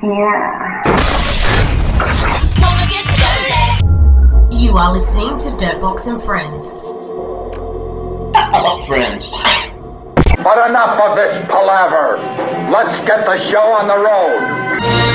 Yeah. You are listening to Dirtbox and Friends. Hello, friends. But enough of this palaver. Let's get the show on the road.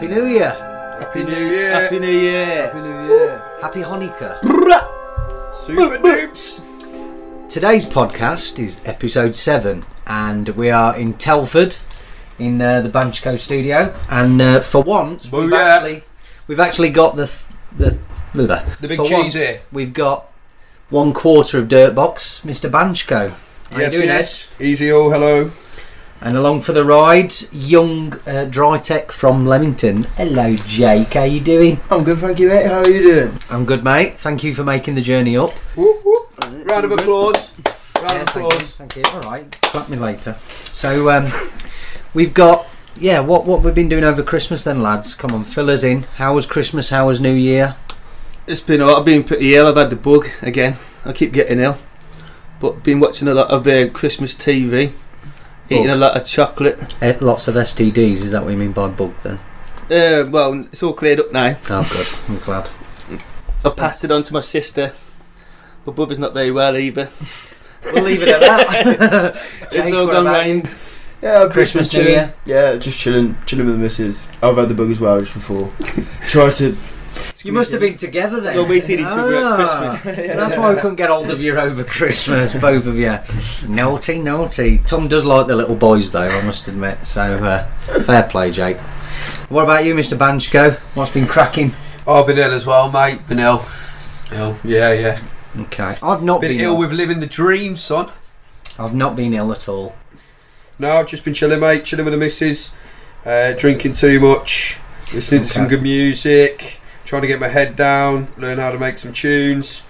Happy New Year! Happy New Year. Happy New Year. Happy New Year. Happy Hanukkah! Super noobs. Today's podcast is episode 7, and we are in Telford in uh, the Banshco studio. And uh, for once, we've, Booyah. actually, we've actually got the. th- the, the, The big for cheese once, here. We've got one quarter of Dirtbox, Mr. Banshco. How Yes, you doing, Edd? Easy all, hello. And along for the ride, young uh, Drytek from Leamington. Hello, Jake. How you doing? I'm good, thank you, mate. How are you doing? I'm good, mate. Thank you for making the journey up. Whoop, whoop. Round of applause. Round Yeah, of thank you. applause. Thank you. All right, clap me later. So um, we've got yeah. What what we've been doing over Christmas then, lads? Come on, fill us in. How was Christmas? How was New Year? It's been alright. I've been pretty ill. I've had the bug again. I keep getting ill. But been watching a lot of uh, Christmas TV. Eating a lot of chocolate. Eh, lots of STDs. Is that what you mean by bug then? Uh, well, it's all cleared up now. Oh, good. I'm glad. I passed it on to my sister. My brother's not very well either. We'll leave it at that. It's Jake, all what gone about round. Yeah, I've Christmas, just been New chilling. Yeah, just chilling, chilling with the missus. I've had the bug as well just before. Try to. You must have been together then. Well, we seen each other at Ah, That's why I couldn't get hold of you over Christmas, both of you. Naughty, naughty. Tom does like the little boys, though, I must admit. So, uh, fair play, Jake. What about you, Mr. Banshco? What's been cracking? I've been ill as well, mate. Been ill. Ill. Yeah, yeah. Okay, I've not Been been, ill ill. with living the dream, son. I've not been ill at all. No, I've just been chilling, mate. Chilling with the missus. Uh, drinking too much. Listening to some good music. Trying to get my head down. Learn how to make some tunes.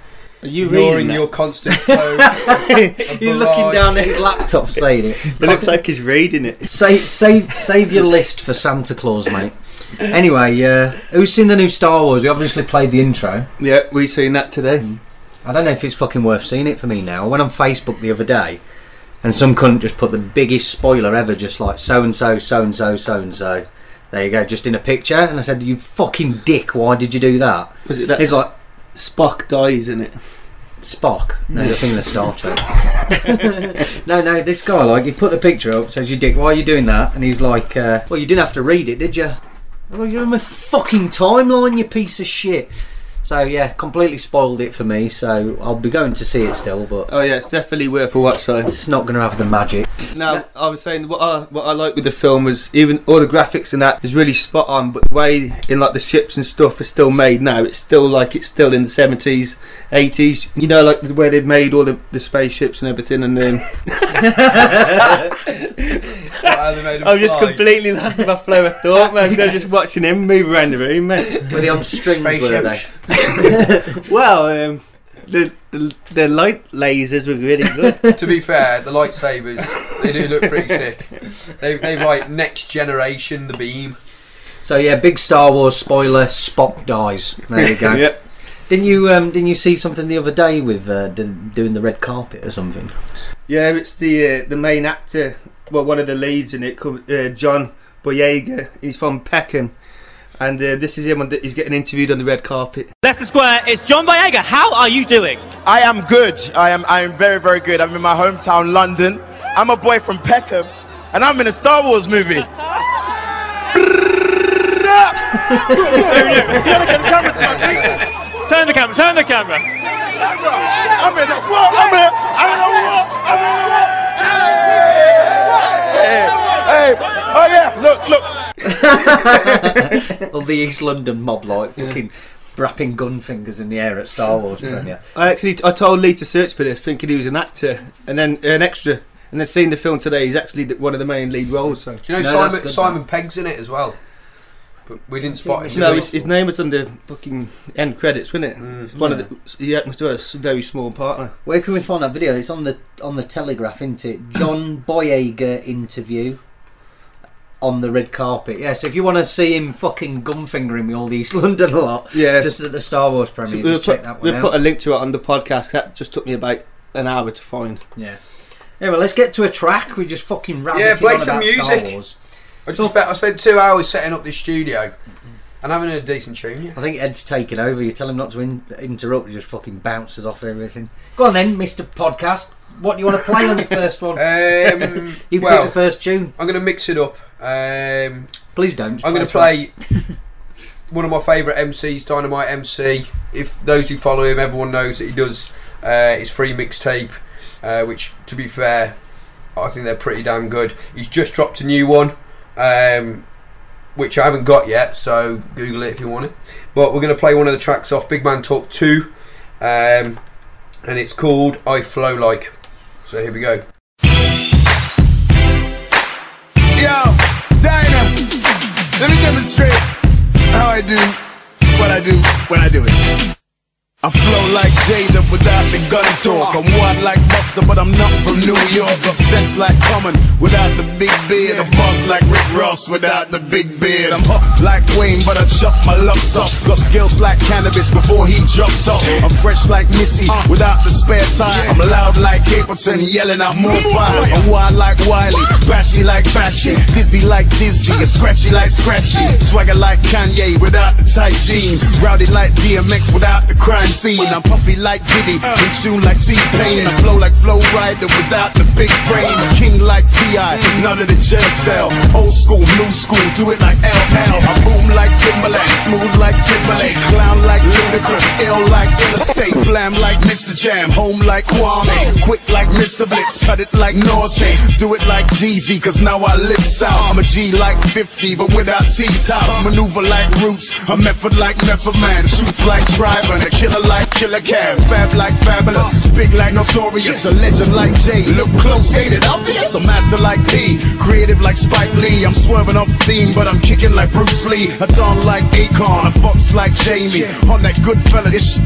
Are you Ignoring reading your constant flow. You're looking down at his laptop saying it. It looks like he's reading it. Save, save, save your list for Santa Claus, mate. Anyway, uh, who's seen the new Star Wars? We obviously played the intro. Yeah, we seen that today. I don't know if it's fucking worth seeing it for me now. I went on Facebook the other day, and some cunt just put the biggest spoiler ever, just like so and so, so and so, so and so. There you go, just in a picture. And I said, "You fucking dick! Why did you do that?" Was it that like Spock dies in it? Spock. No, thing in the Star Trek. no, no, this guy like he put the picture up, says, "You dick! Why are you doing that?" And he's like, uh, "Well, you didn't have to read it, did you?" Well, you're in my fucking timeline, you piece of shit. So yeah, completely spoiled it for me. So I'll be going to see it still, but Oh yeah, it's definitely worth a watch. So it's not going to have the magic. now I was saying what I what I like with the film was even all the graphics and that is really spot on, but the way in like the ships and stuff are still made now, it's still like it's still in the seventies, eighties. You know, like the way they've made all the, the spaceships and everything. And then How they made 'em I've just completely lost in my flow of thought, man. 'cause I was just watching him move around the room, man. Were they on strings? Were they? Well, um, the, the the light lasers were really good. to be fair, the lightsabers they do look pretty sick. They've, they've like next generation the beam. So yeah, big Star Wars spoiler: Spock dies. There you go. yep. Didn't you um, didn't you see something the other day with uh, d- doing the red carpet or something? Yeah, it's the uh, the main actor, well, one of the leads in it, uh, John Boyega. He's from Peckham, and uh, this is him. On the, he's getting interviewed on the red carpet. Leicester Square, it's John Boyega. How are you doing? I am good. I am I am very very good. I'm in my hometown London. I'm a boy from Peckham, and I'm in a Star Wars movie. Turn the camera, turn the camera. I'm in a what? I'm in. I'm in a what? I'm in a what? Hey, hey, oh yeah, look, look. All the East London mob like fucking wrapping gun fingers in the air at Star Wars premiere. I actually I told Lee to search for this, thinking he was an actor, and then uh, an extra, and then seeing the film today, he's actually the, one of the main lead roles. So. Do you know No, Simon good, Simon Pegg's in it as well? But we didn't spot him. No, his, his name was on the fucking end credits, wasn't it? Mm. It's one of the he must have a s- very small partner. Where can we find that video? It's on the on the Telegraph, isn't it? John Boyega interview on the red carpet. Yeah, so if you want to see him fucking gunfingering me all the East London a lot, Yeah. just at the Star Wars premiere, we'll just check put, that one we'll out. put a link to it on the podcast. That just took me about an hour to find. Yeah. Yeah, well, let's get to a track. We just fucking rabbited Yeah, play on some about music. Star Wars. I just spent, I spent two hours setting up this studio and having a decent tune. Yeah. I think Edd's taken over. You tell him not to in- interrupt. He just fucking bounces off everything. Go on then, Mister Podcast. What do you want to play on the first one? Um, you well, pick the first tune. I'm going to mix it up. Um, Please don't. I'm going to play one of my favourite MCs, Dynamite MC. If those who follow him, everyone knows that he does uh, his free mixtape, uh, which, to be fair, I think they're pretty damn good. He's just dropped a new one, um, which I haven't got yet, so Google it if you want it. But we're going to play one of the tracks off Big Man Talk 2, um, and it's called I Flow Like. So here we go. Yo, Dinah, let me demonstrate how I do what I do when I do it. I flow like Jada without the gun talk. I'm wild like Busta, but I'm not from New York. Got sense like Common without the big beard. I'm boss like Rick Ross without the big beard. I'm hot like Wayne, but I chop my lumps off. Got skills like Canibus before he dropped off. I'm fresh like Missy without the spare time. I'm loud like Capleton, yelling out more fire. I'm wild like Wiley, bashy like Bashy, dizzy like Dizzy, and scratchy like Scratchy. Swagger like Kanye without the tight jeans. Rowdy like DMX without the crime scene. I'm puffy like Diddy, in tune like T-Pain. I flow like Flo Rida without the big frame. King like T.I., none of the jail cell. Old school, new school, do it like LL. I boom like Timbaland, smooth like Timberlake. Clown like Ludacris, ill like Interstate. Blam like Mr. Jam, home like Kwame. Quick like Mr. Blitz, cut it like Norte. Do it like Jeezy, cause now I live south. I'm a G like 50, but without T's house. Maneuver like Roots, a method like Method Man. Truth like Driver, and a killer like Killer Cav. Fab like Fabolous, big like Notorious. A legend like Jay, look close, ain't it obvious? A master like P, creative like Spike Lee. I'm swerving off theme, but I'm kicking like Bruce Lee. A don like Akon, a fox like Jamie. On that good fella, this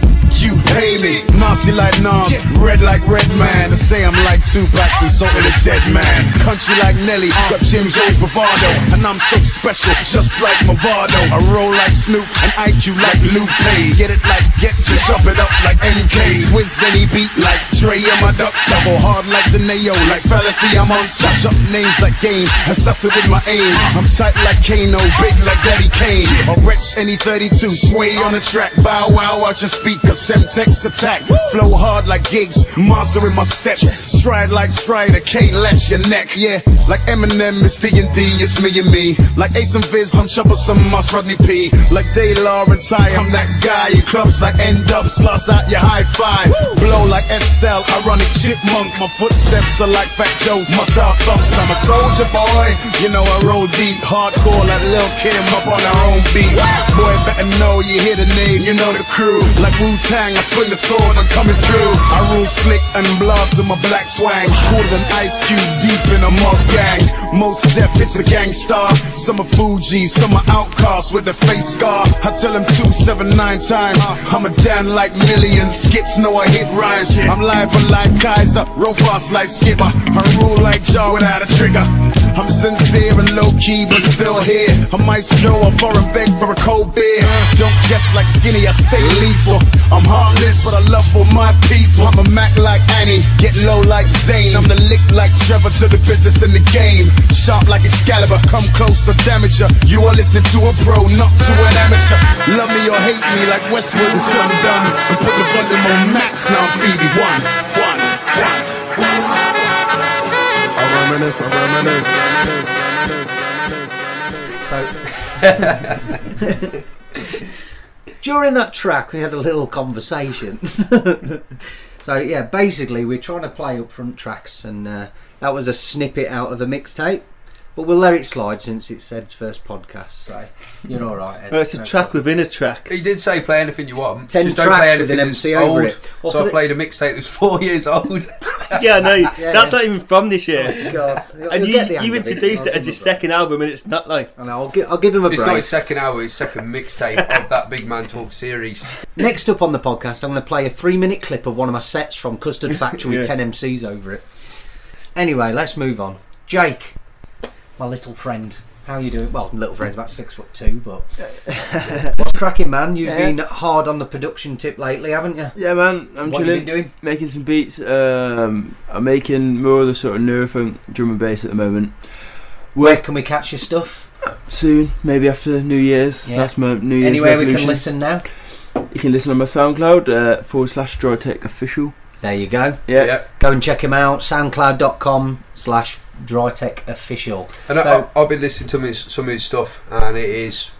you pay me. Nasty like Nas, red like Red Man. To say I'm like Tupac, insulting a dead man. Country like Nelly, got Jim Jones bravado. And I'm so special, just like Movado. I roll like Snoop, and IQ like Lupe. Get it like Gets chop it up like MK. Swizz any beat like Dre and my duck Go hard like the Neo, like fallacy, I'm on Scotch up names like game, assassin with my aim. I'm tight like Kano, big like Daddy Kane. A wretch any 32, sway on the track. Bow wow, watch your speaker, Semtex attack. Flow hard like gigs, monster in my steps. Stride like Strider, can't less your neck, yeah. Like Eminem, it's D&D, it's me and me. Like Ace and Viz, I'm troublesome, Moss Rodney P. Like De La and Ty, I'm that guy. In clubs like End Up, sauce out your high five. Blow like Estelle, ironic chipmunk. My footsteps are like Fat Joe's mustard thumps. I'm a soldier boy, you know I roll deep. Hardcore like Lil Kim up on her own beat. Boy, better know you hear the name, you know the crew. Like Wu Tang, I swing the sword, I'm coming through. I rule slick and blast in my black swang. Cooler than Ice Cube, deep in a mob gang. Mos Def, it's a Gang Starr. Some are Fugees, some are outcasts with a face scar. I tell them two, seven, nine times. Uh. I'm a Like millions. Skits know I hit rhymes. I'm live like Kaiser, roll fast like Skipper, I rule like Jaw without a trigger. I'm sincere and low key, but still here. I might throw a foreign beg for a cold beer. Don't guess like skinny, I stay lethal. I'm heartless, but I love for my people. I'm a Mac like Annie, get low like Zane. I'm the lick like Trevor to the business in the game. Sharp like Excalibur, come close or damage ya. You are listening to a pro, not to an amateur. Love me or hate me like Westwood I'm done. And put the volume on max, now Phoebe. One, one, one. I reminisce, I reminisce, reminisce, reminisce. During that track, we had a little conversation. so yeah, basically, we're trying to play upfront tracks, and uh, that was a snippet out of a mixtape. But we'll let it slide since it's Edd's first podcast. So you're all right. Edd. Well, it's a No track problem. within a track. He did say play anything you want. Ten Just don't play tracks with anything an that's MC over old. it. Well, so for I the- played a mixtape that's four years old. yeah, no, that's yeah. not even from this year. Oh, God, And You'll you, get the hang you of it. introduced I'll it as give his him a second album, and it's not like. I know, I'll, gi- I'll give him a It's not break. his second hour, his second mixtape of that Big Man Talk series. Next up on the podcast, I'm going to play a three minute clip of one of my sets from Custard Factory with Yeah. 10 MCs over it. Anyway, let's move on. Jake, my little friend. How are you doing? Well, little friend's about six foot two, but what's cracking, man? You've Yeah. been hard on the production tip lately, haven't you? Yeah, man, I'm what chilling. you been doing? Making some beats. Um, I'm making more of the sort of neurofunk drum and bass at the moment. Where can we catch your stuff? Soon, maybe after New Year's. Yeah. That's my New Year's Anywhere we resolution. can listen now. You can listen on my SoundCloud uh, forward slash Drytek official. There you go. Yeah. Yeah. Go and check him out. Soundcloud.com slash Drytek Official. And So- I, I've been listening to his, some of his stuff, and it is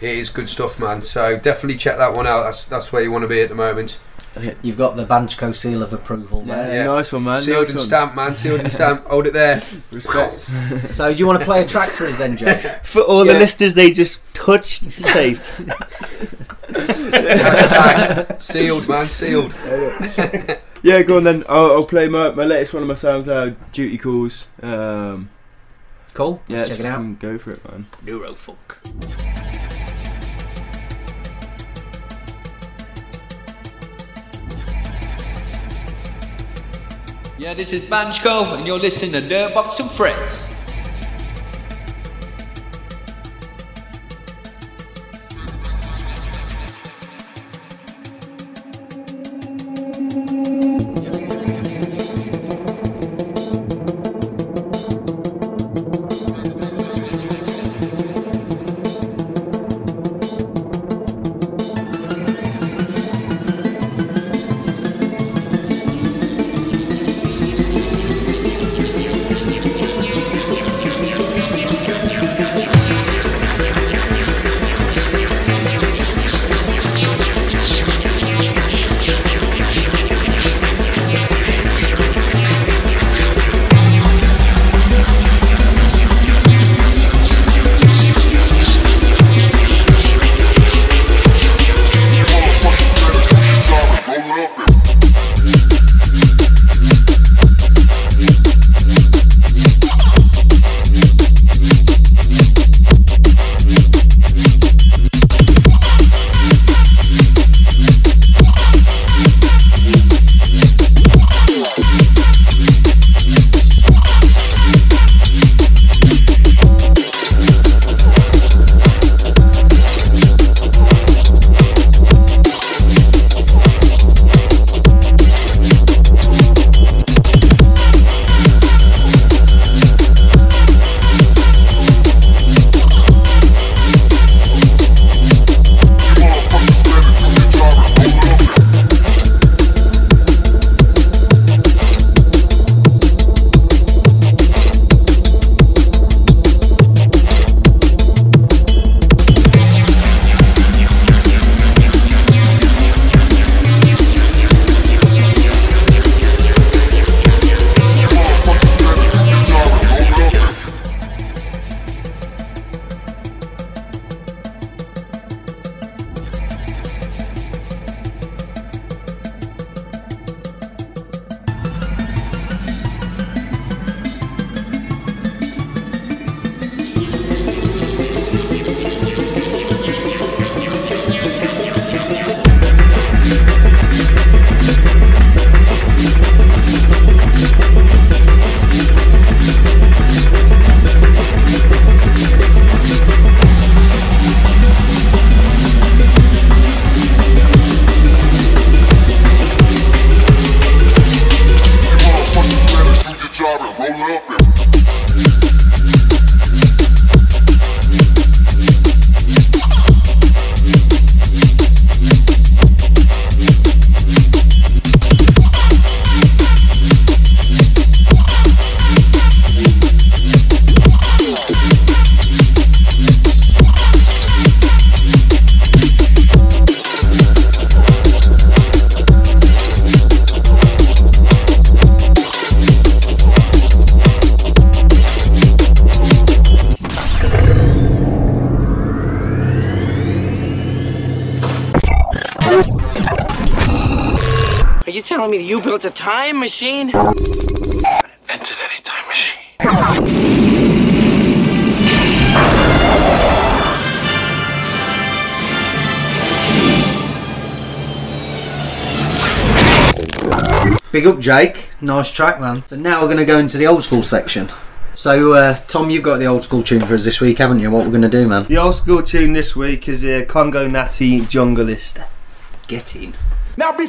it is good stuff, man. So definitely check that one out. That's that's where you want to be at the moment. You've got the Banshco seal of approval there. Yeah, nice one, man. Sealed nice and one. stamped, man. Sealed and stamped. Hold it there. Respect. So, do you want to play a track for us then, Jake? For all Yeah. the listeners, they just touched safe. Sealed, man. Sealed. Yeah, go on then. I'll, I'll play my, my latest one on my SoundCloud, Duty Calls. Um, Cool. yeah, Let's check it out. Go for it, man. Neurofunk. Yeah, this is Banshco, and you're listening to Dirtbox and Friends. Time machine? Invented any time machine. Big up, Jake. Nice track, man. So now we're going to go into the old school section. So, uh, Tom, you've got the old school tune for us this week, haven't you? What we're going to do, man? The old school tune this week is uh, Congo Natty Junglist. Get in. Now be.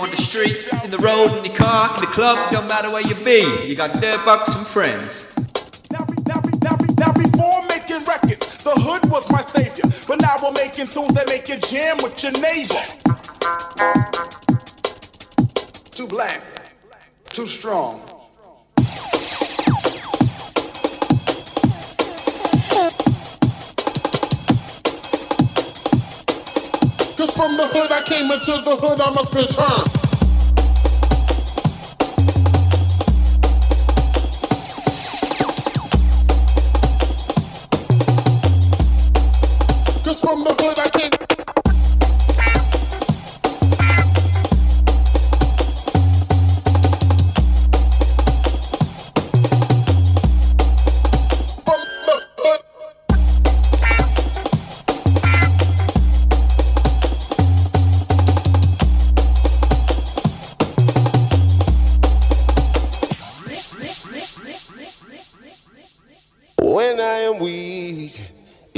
On the street, in the road, in the car, in the club, don't matter where you be. You got Dirtbox and friends. Now before making records, the hood was my savior. But now we're making tunes that make you jam with your neighbor. Too black, too strong. From the hood I came into the hood I must return.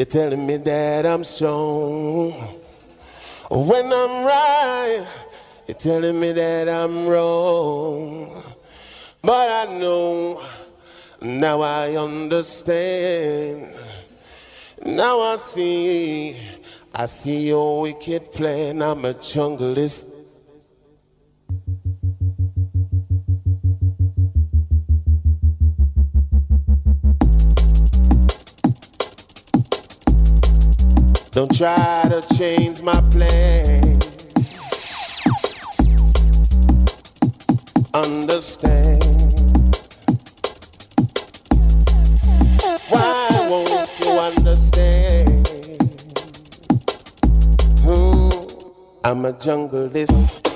Telling me that I'm strong. When I'm right, you're telling me that I'm wrong. But I know, now I understand. Now I see, I see your wicked plan. I'm a junglist. Don't try to change my plan. Understand. Why won't you understand? Hmm, I'm a junglist.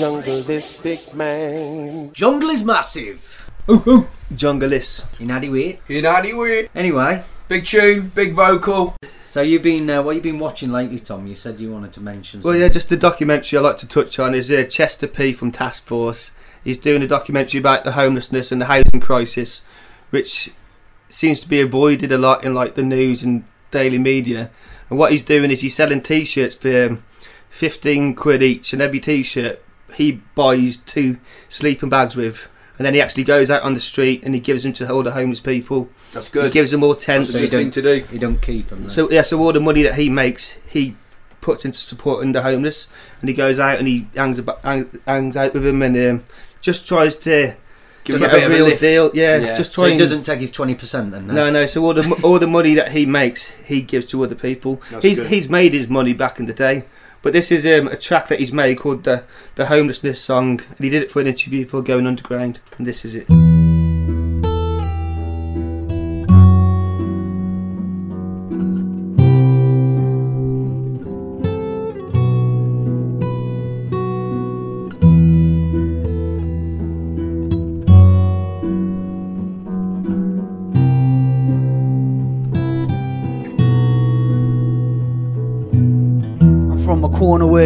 Jungleistic man. Jungle is massive. Junglist. In Addy Weird. In Addy Weird. Anyway. Big tune, big vocal. So you've been, uh, what you've been watching lately, Tom? You said you wanted to mention. Well, yeah, just a documentary I like to touch on is uh, Chester P from Task Force. He's doing a documentary about the homelessness and the housing crisis, which seems to be avoided a lot in like the news and daily media. And what he's doing is he's selling T-shirts for um, fifteen quid each, and every T-shirt he buys two sleeping bags with. And then he actually goes out on the street and he gives them to all the homeless people. That's good. He gives them all tents. That's a thing to do. You don't keep them. So yeah, so all the money that he makes, he puts into supporting the homeless, and he goes out and he hangs about, hangs, hangs out with them and um, just tries to Give get him a bit of a real lift. deal. Yeah, Yeah. just So he doesn't take his twenty percent then. no, no. no. So all the all the money that he makes, he gives to other people. That's he's good. he's made his money back in the day. But this is um, a track that he's made called the the homelessness song, and he did it for an interview for Going Underground, and this is it.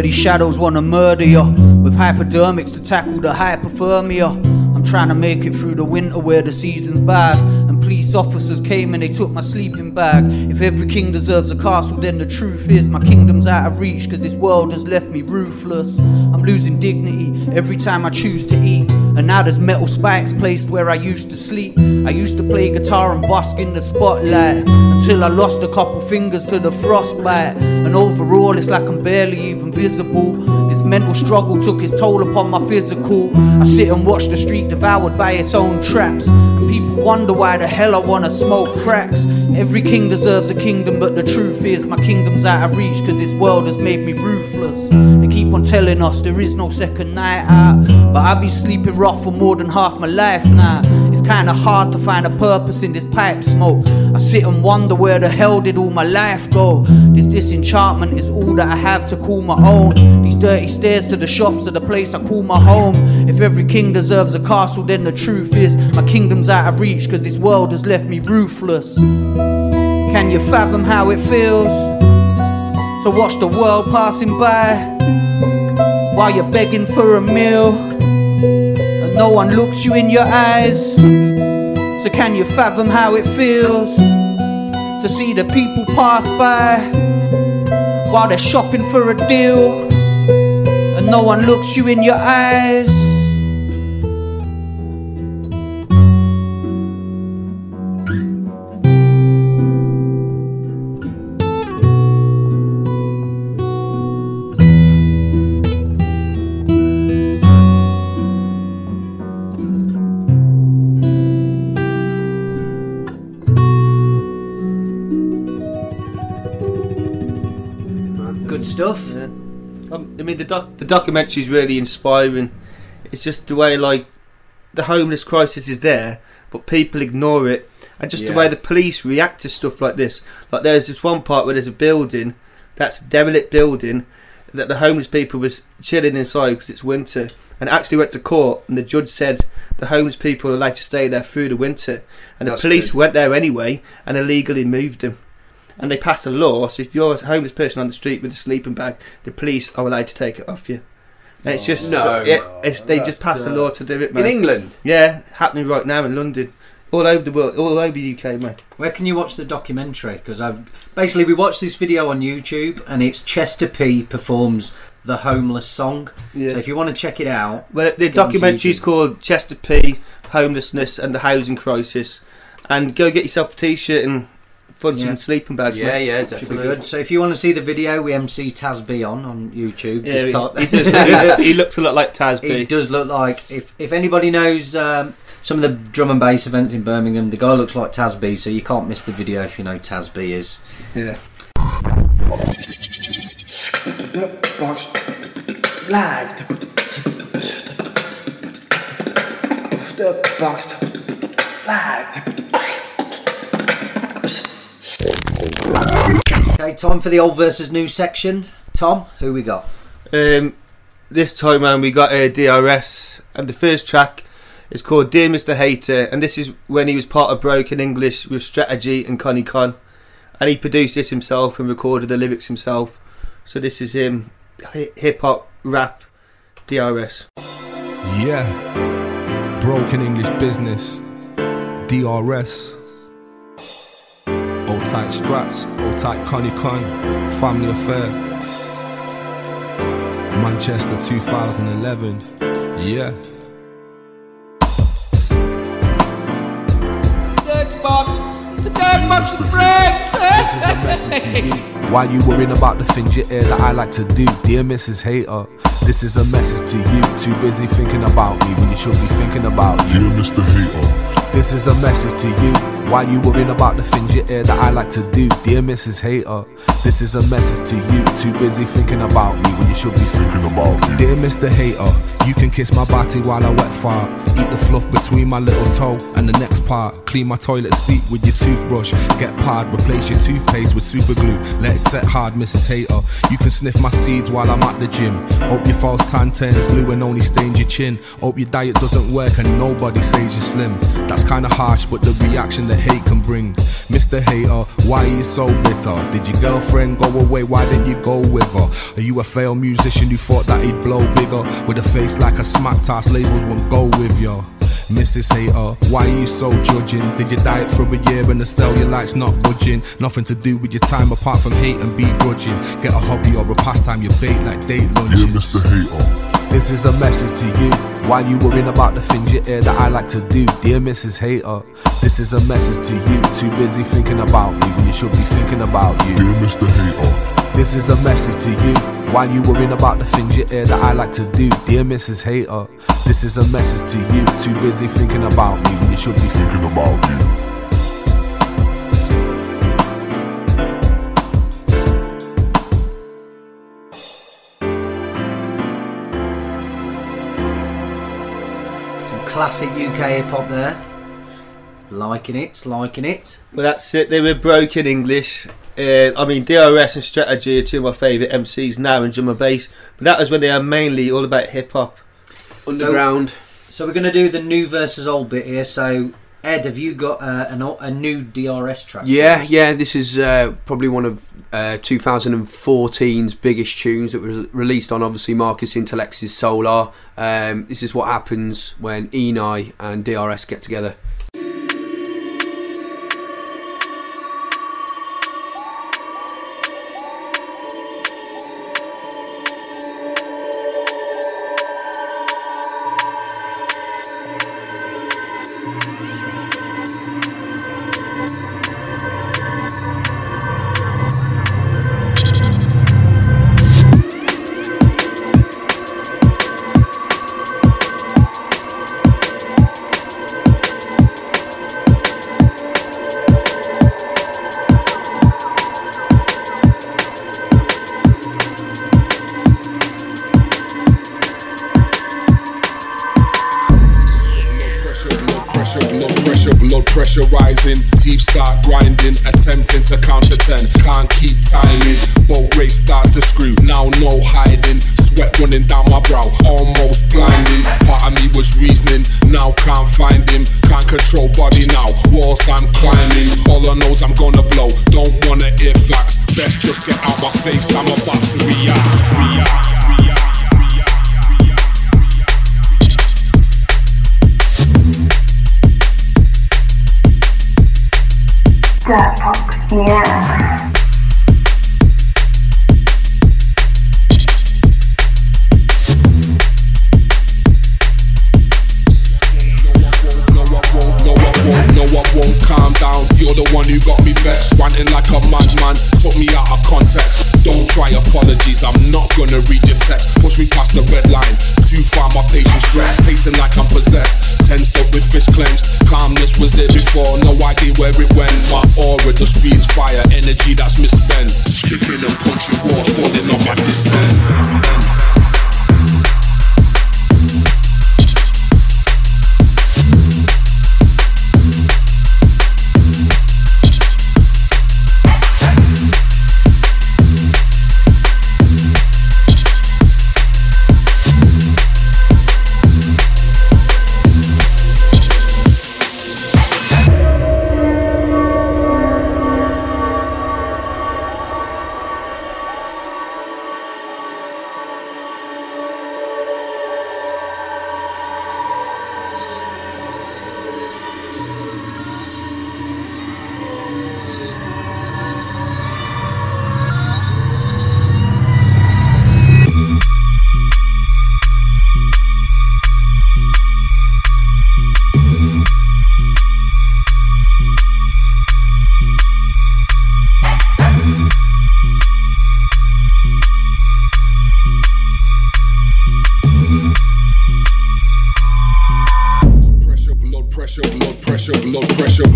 These shadows wanna murder you. With hypodermics to tackle the hypothermia. I'm trying to make it through the winter where the season's bad. And police officers came and they took my sleeping bag. If every king deserves a castle, then the truth is my kingdom's out of reach, cause this world has left me ruthless. I'm losing dignity every time I choose to eat. And now there's metal spikes placed where I used to sleep. I used to play guitar and bask in the spotlight until I lost a couple fingers to the frostbite. And overall, it's like I'm barely even visible. This mental struggle took its toll upon my physical. I sit and watch the street devoured by its own traps. And people wonder why the hell I wanna smoke cracks. Every king deserves a kingdom, but the truth is my kingdom's out of reach, cause this world has made me ruthless. They keep on telling us there is no second night out, but I be sleeping rough for more than half my life now. It's kinda hard to find a purpose in this pipe smoke. I sit and wonder where the hell did all my life go? This disenchantment is all that I have to call my own. These dirty stairs to the shops are the place I call my home. If every king deserves a castle, then the truth is my kingdom's out of reach, cause this world has left me ruthless. Can you fathom how it feels to watch the world passing by while you're begging for a meal no one looks you in your eyes? So, can you fathom how it feels to see the people pass by while they're shopping for a deal and no one looks you in your eyes? Mean, the doc- the documentary is really inspiring. It's just the way like the homeless crisis is there, but people ignore it, and just the Yeah. way the police react to stuff like this. Like there's this one part where there's a building that's a derelict building that the homeless people was chilling inside because it's winter, and actually went to court, and the judge said the homeless people are allowed to stay there through the winter, and That's the police good. went there anyway and illegally moved them. And they pass a law, so if you're a homeless person on the street with a sleeping bag, the police are allowed to take it off you. And it's just No. it, it's, they That's just passed a law to do it, In. England? Yeah, happening right now in London, all over the world, all over the UK, man. Where can you watch the documentary? Because I basically we watched this video on YouTube, and it's Chester P performs the homeless song. Yeah. So if you want to check it out, Well, the documentary is called Chester P. Homelessness and the Housing Crisis, and go get yourself a t-shirt and fund Yeah. some sleeping bags. Yeah, mate. yeah, definitely. good. So if you want to see the video, we MC Tasby on on YouTube. Yeah, Just he, he does. he, he looks a lot like Tasby. He does look like if if anybody knows um, some of the drum and bass events in Birmingham, the guy looks like Tasby, so you can't miss the video if you know Tasby is. Yeah. Box live. The box live. Okay, time for the old versus new section. Tom, who we got? Um, this time, man, we got a DRS, and the first track is called "Dear Mr. Hater," and this is when he was part of Broken English with Strategy and Konny Kon, and he produced this himself and recorded the lyrics himself. So this is him, hip hop rap DRS. Yeah. Broken English business. DRS. Old tight straps, old tight Konny Kon, family affair. Manchester 2011. Yeah. Dirt box. It's the dirt box and friends. This is a message to you. Why you worrying about the things you hear that I like to do? Dear Mrs. Hater, this is a message to you. Too busy thinking about me when you should be thinking about you. Dear Mr. Hater, this is a message to you. Why you worrying about the things you hear that I like to do? Dear Mrs. Hater, this is a message to you. Too busy thinking about me when you should be thinking about me. Dear Mr. Hater, you can kiss my body while I wet fart. Eat the fluff between my little toe and the next part. Clean my toilet seat with your toothbrush. Get pard, replace your toothpaste with super glue. Let it set hard, Mrs. Hater. You can sniff my seeds while I'm at the gym. Hope your false tan turns blue and only stains your chin. Hope your diet doesn't work and nobody says you're slim. That's kinda harsh, but the reaction hate can bring. Mr. Hater, uh, why are you so bitter? Did your girlfriend go away? Why didn't you go with her? Are you a failed musician who thought that he'd blow bigger? With a face like a smack toss, labels won't go with ya. Mrs. Hater, uh, why are you so judging? Did you diet for a year and the cellulite's not budging? Nothing to do with your time apart from hate and be begrudging. Get a hobby or a pastime you bait like date lunches. Dear Mr. Hater, uh. This is a message to you. While you worrying about the things you hear that I like to do, dear Mrs. Hater, this is a message to you. Too busy thinking about me when you should be thinking about you. Dear Mr. Hater, This is a message to you. While you worrying about the things you hear that I like to do, dear Mrs. Hater, this is a message to you. Too busy thinking about me when you should be thinking about you. Classic UK hip hop there. Liking it, liking it. Well, that's it. They were broken English. Uh, I mean, DRS and Strategy are two of my favourite MCs now in drum and bass. But that was when they are mainly all about hip hop. So, so we're going to do the new versus old bit here. So Edd, have you got uh, an, a new DRS track? Yeah, yeah. This is uh, probably one of uh, 2014's biggest tunes that was released on obviously Marcus Intalex's Soul:r. Um, this is what happens when Eni and DRS get together.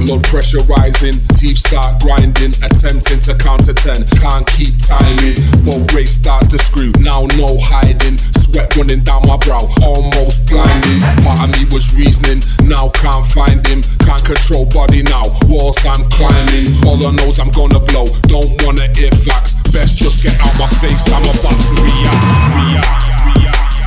Blood pressure rising. Teeth start grinding, attempting to counter ten. Can't keep timing. Boat race starts to screw. Now no hiding. Sweat running down my brow, almost blinding. Part of me was reasoning, now can't find him. Can't control body now. Walls I'm climbing. All I know's I'm gonna blow. Don't wanna hear facts. Best just get out my face. I'm about to react. React. React.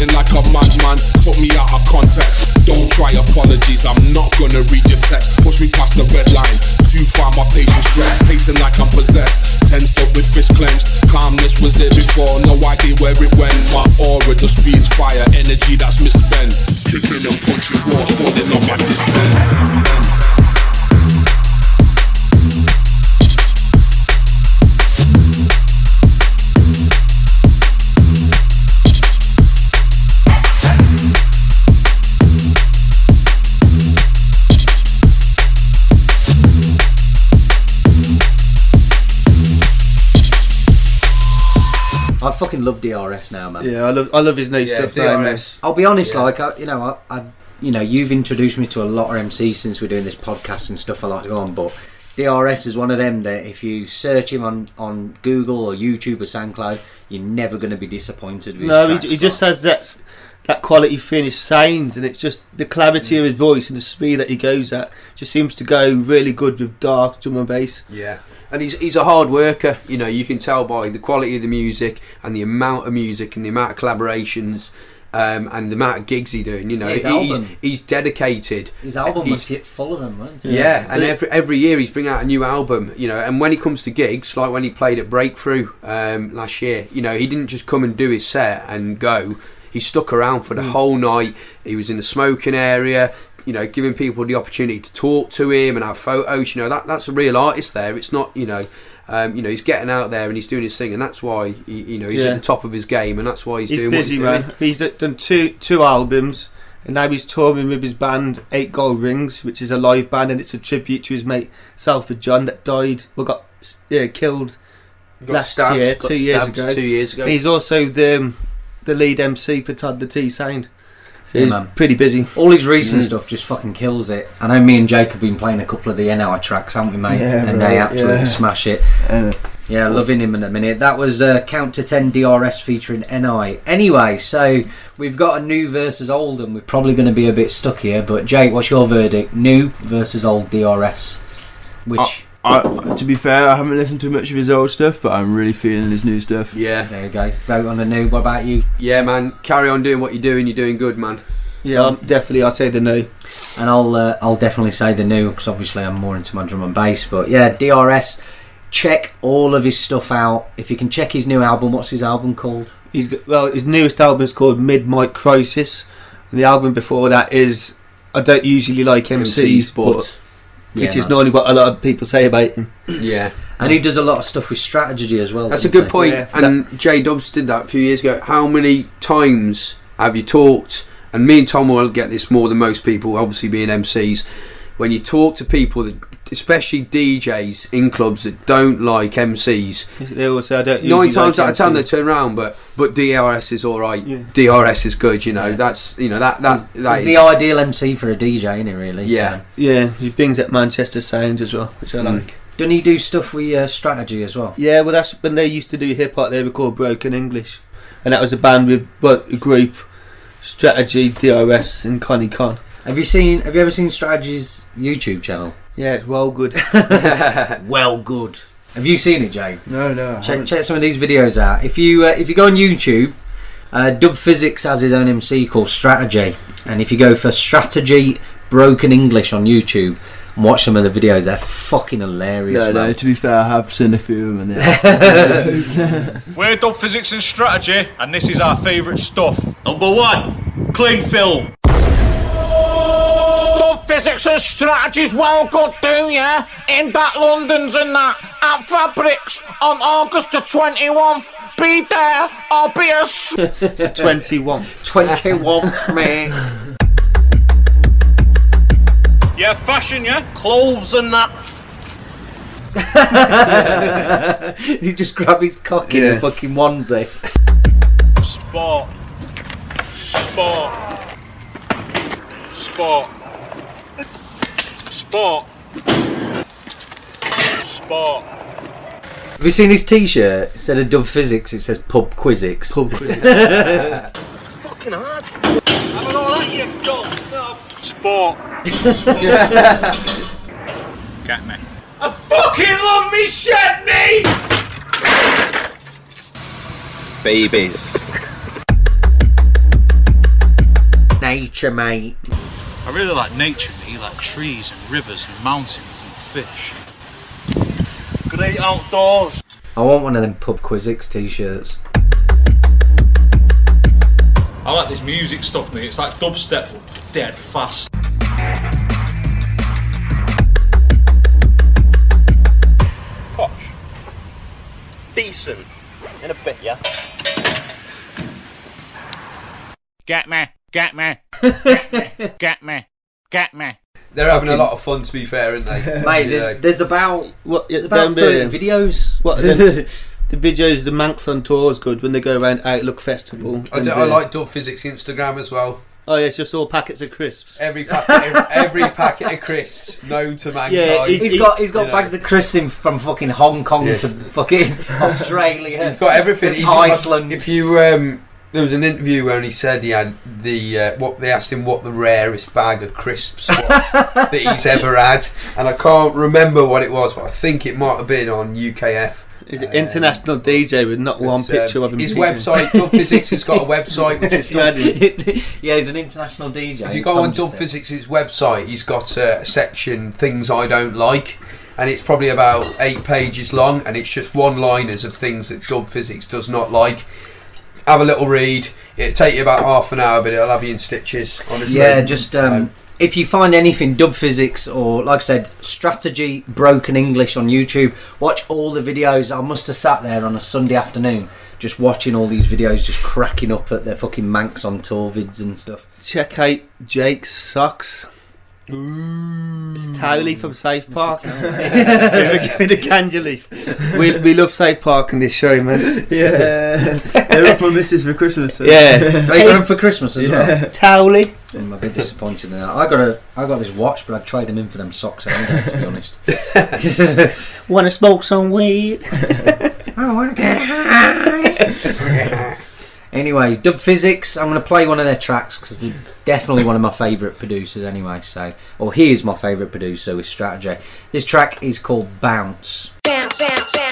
A madman, took me out of context. Don't try apologies, I'm not gonna read your text. Push me past the red line, too far my patience stressed. Pacing like I'm possessed, tensed up with fist clenched. Calmness was there before, no idea where it went. My aura just speeds fire, energy that's misspent. Kicking and punching walls, falling on my descent. Fucking love DRS now, man. Yeah, I love I love his new Yeah, stuff. now, man. DRS. I'll be honest, Yeah. like I, you know, I, I, you know, you've introduced me to a lot of MCs since we're doing this podcast and stuff. I like to go on, but DRS is one of them that if you search him on on Google or YouTube or SoundCloud, you're never going to be disappointed with. No, his he, tracks, he just has that that quality finish sounds, and it's just the clarity of his voice and the speed that he goes at. Just seems to go really good with dark drum and bass. Yeah. And he's, he's a hard worker, you know, you can tell by the quality of the music and the amount of music and the amount of collaborations um, and the amount of gigs he's doing, you know. Yeah, he's, he's dedicated. His album He's- was full of them, weren't it? Yeah, and every every year he's bringing out a new album, you know. And when he comes to gigs, like when he played at Breakthrough um, last year, you know, he didn't just come and do his set and go. He stuck around for the Mm. whole night. He was in the smoking area, you know, giving people the opportunity to talk to him and have photos. You know, that that's a real artist there. It's not, you know. Um, you know, he's getting out there and he's doing his thing, and that's why he, you know he's Yeah. at the top of his game, and that's why he's, He's doing busy, what he's man. He's done two two albums, and now he's touring with his band Eight Gold Rings, which is a live band, and it's a tribute to his mate Salford John that died, well, got yeah, killed Got last stabbed, year, two years ago. two years ago. And he's also the um, the lead MC for Todd the T Sound. So Yeah, man. pretty busy. All his recent Mm. stuff just fucking kills it. I know me and Jake have been playing a couple of the NI tracks, haven't we, mate? Yeah, and bro, they absolutely yeah. smash it. Uh, Yeah, loving him in a minute. That was uh, Count to 10 DRS featuring NI. Anyway, so we've got a new versus old, and we're probably going to be a bit stuck here. But Jake, what's your verdict? New versus old DRS? Which. I, to be fair, I haven't listened to much of his old stuff, but I'm really feeling his new stuff. Yeah. There you go. Vote on the new. What about you? Yeah, man. Carry on doing what you're doing. You're doing good, man. Yeah, I'm definitely. I'd say the no. And I'll uh, I'll definitely say the new because obviously I'm more into my drum and bass. But yeah, DRS. Check all of his stuff out. If you can check his new album, what's his album called? He's got, well, his newest album is called Midnight Crisis, the album before that is I don't usually like MCs, but which is normally what a lot of people say about him. Yeah. And he does a lot of stuff with strategy as well. That's a good he? point. And J Dobbs did that a few years ago. How many times have you talked? And me and Tom will get this more than most people, obviously being MCs. When you talk to people that, especially DJs in clubs that don't like MCs, They always say I don't. nine times like out of ten they turn around. But but DRS is all right. DRS is good. You know that's you know that that that He's is the ideal MC for a DJ, isn't he? Really? Yeah. So. Yeah, he brings that Manchester sound as well, which I Mm. like. Doesn't he do stuff with uh, strategy as well? Yeah, well, that's when they used to do hip hop. They were called Broken English, and that was a band with well, a group, Strategy, DRS, and Konny Kon. Have you seen? Have you ever seen Strategy's YouTube channel? Yeah, it's well good. well good. Have you seen it, Jay? No, no. Check, check some of these videos out. If you uh, if you go on YouTube, uh, Dub Phizix has his own MC called Strategy, and if you go for Strategy Broken English on YouTube and watch some of the videos, they're fucking hilarious. No, no. To be fair, I have seen a few of them. And they're- We're Dub Phizix and Strategy, and this is our favourite stuff. Number one, cling film. Physics and strategies well good, do ya? In that London's and that at Fabrics on August the 21th. Be there or be a s- 21. 21, mate. Yeah, fashion, yeah? Clothes and that. you just grab his cock in Yeah. a fucking onesie. Sport. Sport. Sport. Sport. Sport. Have you seen his T-shirt? Instead of Dub Phizix, it says Pub Quizzics. Pub Fucking hard. I'm an all that you go. Sport. Get me. I fucking love me shed me! Babies. nature, mate. I really like nature, me, like trees and rivers and mountains and fish. Great outdoors. I want one of them Pub Quizix t-shirts. I like this music stuff, mate. It's like dubstep, but dead fast. Posh. Decent. In a bit, yeah? Get me, get me, get me, get me. They're having a lot of fun, to be fair, aren't they? Mate, You there's, know. there's about What? there's about 30 videos. What? the, the videos, the Mancs on tour is good when they go around Outlook Festival. I, and, do, I uh, like Dub Phizix Instagram as well. Oh yeah, it's just all packets of crisps. Every packet, every packet of crisps known to mankind. Yeah, he's, he's got he's got you know. bags of crisps in from fucking Hong Kong Yeah. to fucking Australia. He's got everything. He's Iceland. If you um, there was an interview where he said he had the uh, what they asked him what the rarest bag of crisps was that he's ever had, and I can't remember what it was, but I think it might have been on UKF. Is it international DJ with not one picture um, of him? His DJing? website, Dub Phizix, has got a website which is Yeah, Dub- yeah, he's an international DJ. If you go Tom on just Dub said. Phizix' website, he's got uh, a section things I don't like, and it's probably about eight pages long, and it's just one-liners of things that Dub Phizix does not like. Have a little read. It'll take you about half an hour, but it'll have you in stitches. Honestly, Yeah, just um, if you find anything dub phizix or like I said, strategy broken English on YouTube, watch all the videos. I must have sat there on a Sunday afternoon just watching all these videos, just cracking up at their fucking Mancs on tour vids and stuff. Check out Jake's socks. It's Towelie from South Park. with a, with a candle leaf. We, we love South Park in this show, man. Yeah. They're were for Mrs. for Christmas. so- Yeah. They got them for Christmas as well. Towelie. Oh, I'm a bit disappointed in that. I got a, I got this watch, but I'd trade them in for them socks. Anyway, to be honest. Want to smoke some weed? I want to get high. Anyway, Dub Phizix. I'm going to play one of their tracks because they're definitely one of my favourite producers. Anyway, so or he is my favourite producer with Strategy. This track is called Bounce. Bounce.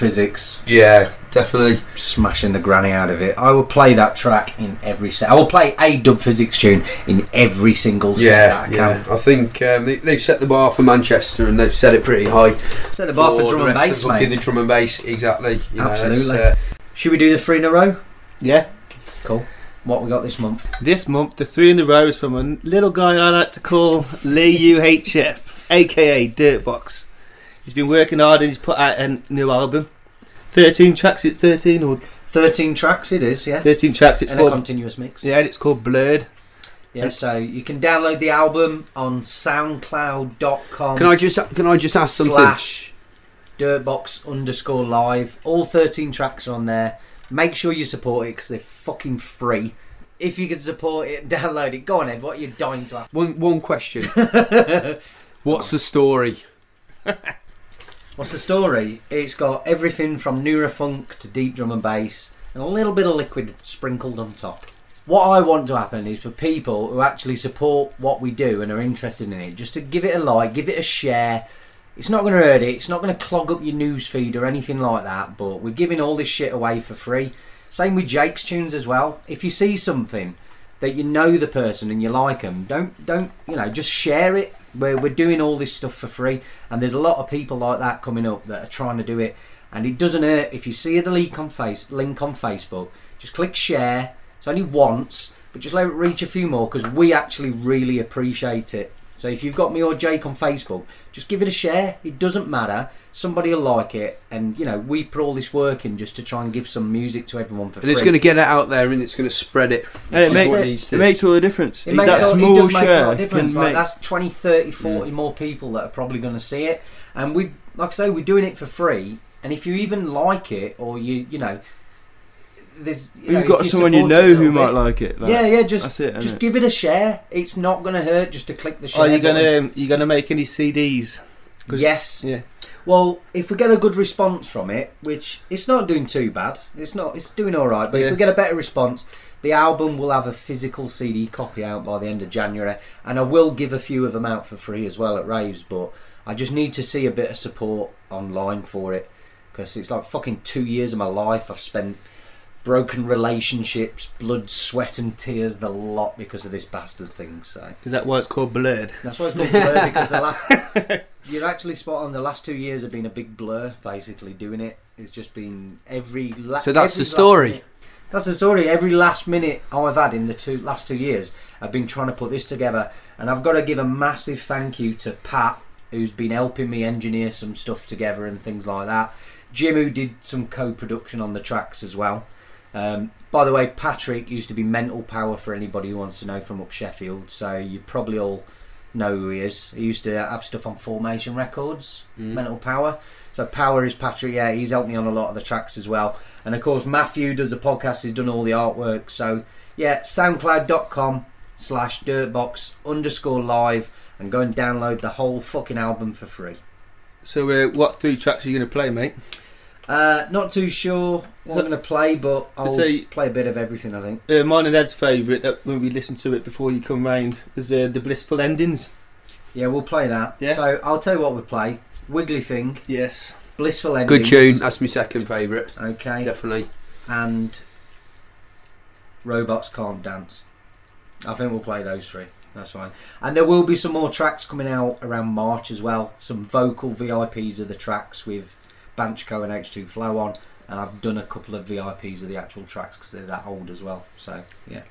Physics. Yeah, definitely. Smashing the granny out of it. I will play that track in every set. I will play a dub phizix tune in every single set. Yeah, that I yeah. can. I think um, they, they've set the bar for Manchester and they've set it pretty high. Set the bar for drum and bass, of fucking mate. The drum and bass, exactly. You Absolutely. that's, uh, Should we do the three in a row? Yeah. Cool. What we got this month? This month, the three in the row is from a little guy I like to call Lee UHF, aka Dirtbox. He's been working hard and he's put out a new album. 13 tracks, it's 13 or 13 tracks it is, yeah. 13 tracks, it's In a continuous mix. Yeah, it's called Blurred. Yeah, so you can download the album on soundcloud.com. Can I just can I just ask something? Slash dirtbox underscore live. All 13 tracks are on there. Make sure you support it because they're fucking free. If you can support it, download it. Go on, Edd. What are you dying to ask? One one question. What's the story? What's the story? It's got everything from neurofunk to deep drum and bass, and a little bit of liquid sprinkled on top. What I want to happen is for people who actually support what we do and are interested in it, just to give it a like, give it a share. It's not going to hurt it. It's not going to clog up your news feed or anything like that. But we're giving all this shit away for free. Same with Jake's tunes as well. If you see something that you know the person and you like them, don't don't you know just share it. We're we're doing all this stuff for free, and there's a lot of people like that coming up that are trying to do it. And it doesn't hurt if you see the link on face link on Facebook. Just click share. It's only once, but just let it reach a few more because we actually really appreciate it. So if you've got me or Jake on Facebook, just give it a share. It doesn't matter. Somebody will like it, and you know we put all this work in just to try and give some music to everyone for And free. it's going to get it out there and it's going to spread it. And it makes it, it makes all the difference. It makes that all, small it does make a share difference. can Like make- that's 20, 30, 40 more people that are probably going to see it. And we, like I say, we're doing it for free. And if you even like it, or you, you know, there's you You've got someone you know who little might like it, like, yeah, yeah. Just that's it, just innit? give it a share. It's not going to hurt just to click the share. Are you button. gonna um, you gonna make any CDs? 'Cause- Yes. Yeah. Well, if we get a good response from it, which it's not doing too bad, it's not, it's doing all right. But Yeah. if we get a better response, the album will have a physical CD copy out by the end of January, and I will give a few of them out for free as well at raves. But I just need to see a bit of support online for it because it's like fucking two years of my life I've spent broken relationships, blood, sweat, and tears, the lot because of this bastard thing. So. Is that why it's called Blurred? That's why it's called blur because the last you're actually spot on. The last two years have been a big blur. Basically, doing it it's just been every. La- So that's the story. minute- That's the story. Every last minute I've had in the two last two years, I've been trying to put this together, and I've got to give a massive thank you to Pat, who's been helping me engineer some stuff together and things like that. Jim, who did some co-production on the tracks as well. Um, by the way, Patrick used to be Mental Power for anybody who wants to know from up Sheffield, so you probably all know who he is. He used to have stuff on Formation Records, Mm. Mental Power. So Power is Patrick, yeah, he's helped me on a lot of the tracks as well. And of course, Matthew does the podcast, he's done all the artwork. So yeah, soundcloud.com slash dirtbox underscore live and go and download the whole fucking album for free. So uh, what three tracks are you gonna play, mate? Uh, not too sure what I'm going to play, but I'll Say- play a bit of everything, I think. Uh, mine and Edd's favourite that when we listen to it before you come round is uh, the blissful endings. Yeah, we'll play that. Yeah. So I'll tell you what we play. Wiggly Thing. Yes. Blissful Endings. Good tune. That's my second favourite. Okay. Definitely. And Robots Can't Dance. I think we'll play those three. That's fine. And there will be some more tracks coming out around March as well. Some vocal VIPs of the tracks with Banshco and H2Flo on. And I've done a couple of VIPs of the actual tracks because they're that old as well. So, yeah.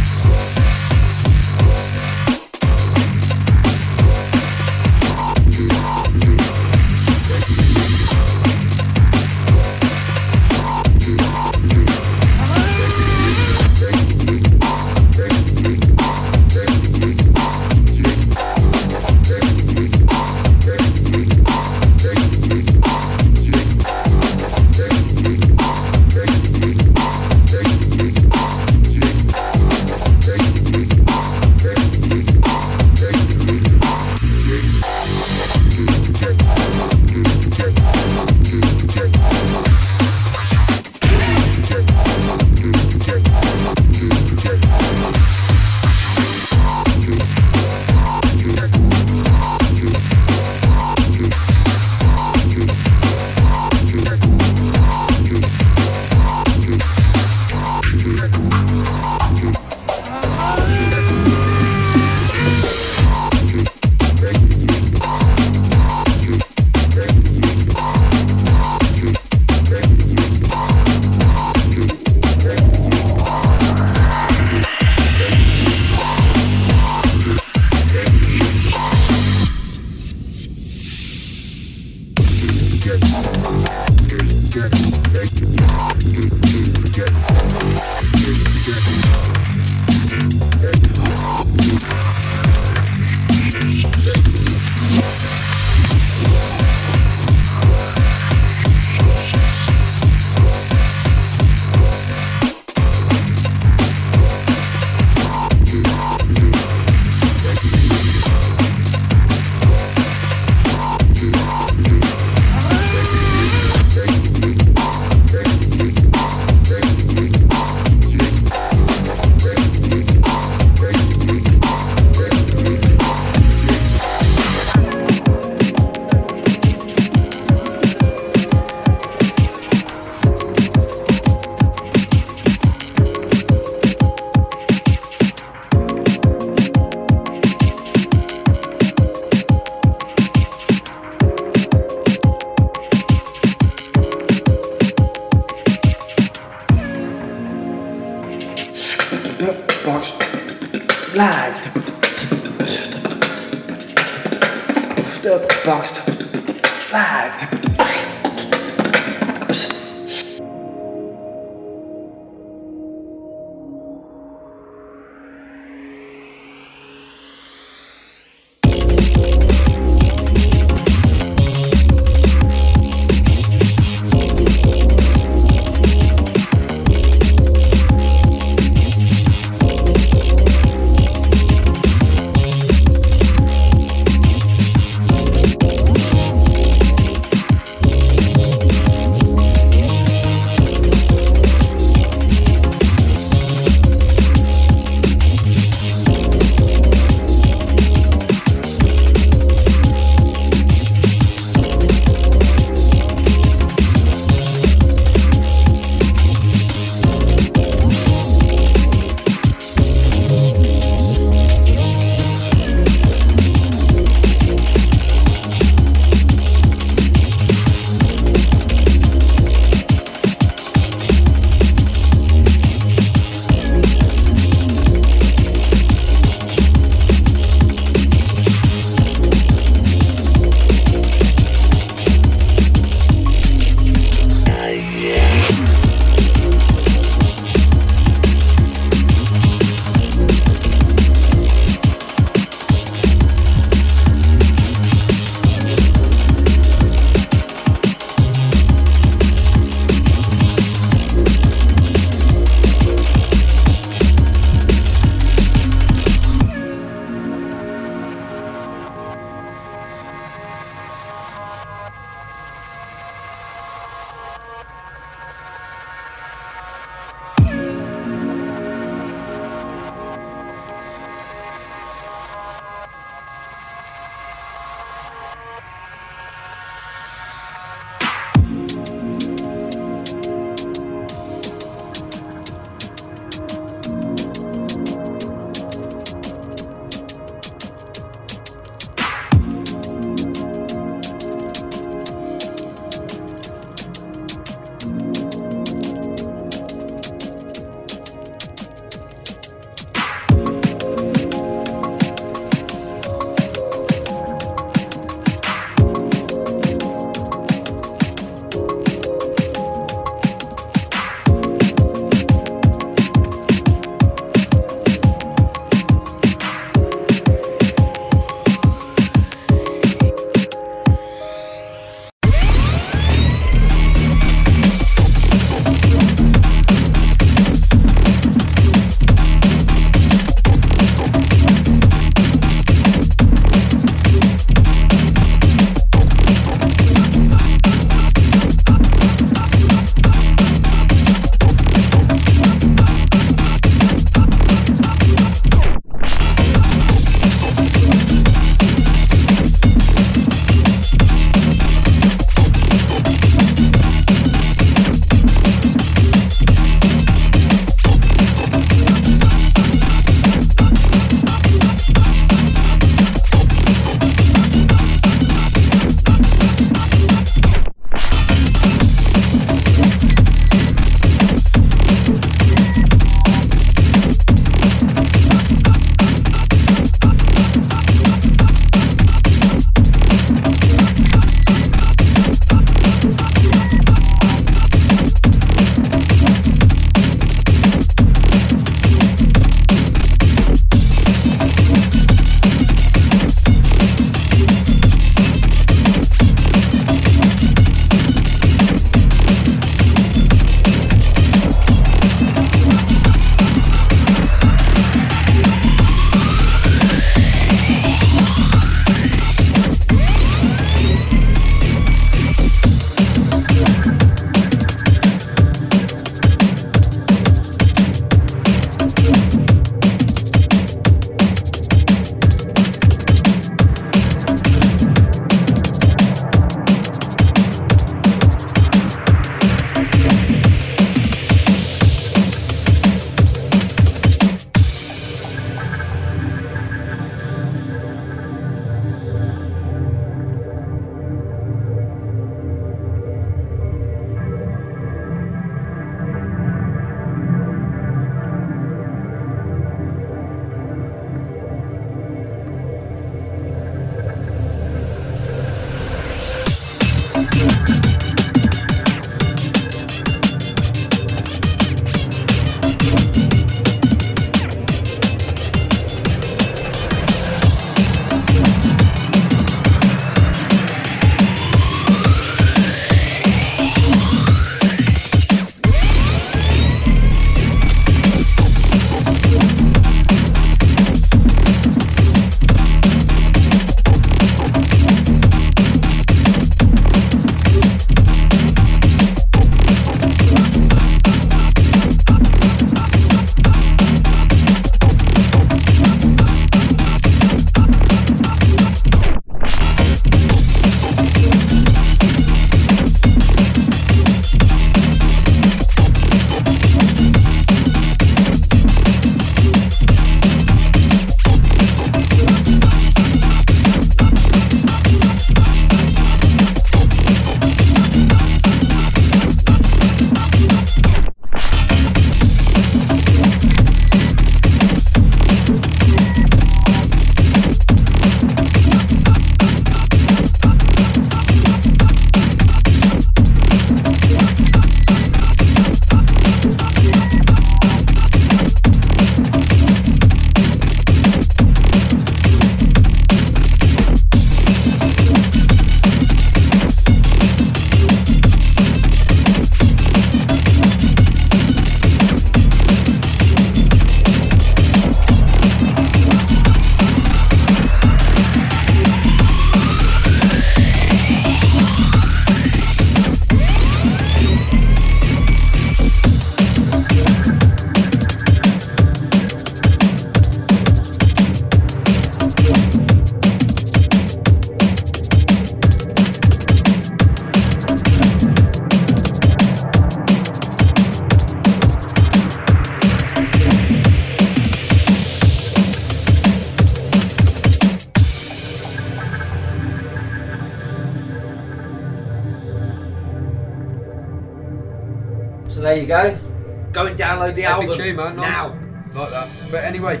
The Epic album tune, man. Nice. now. Like that. But anyway,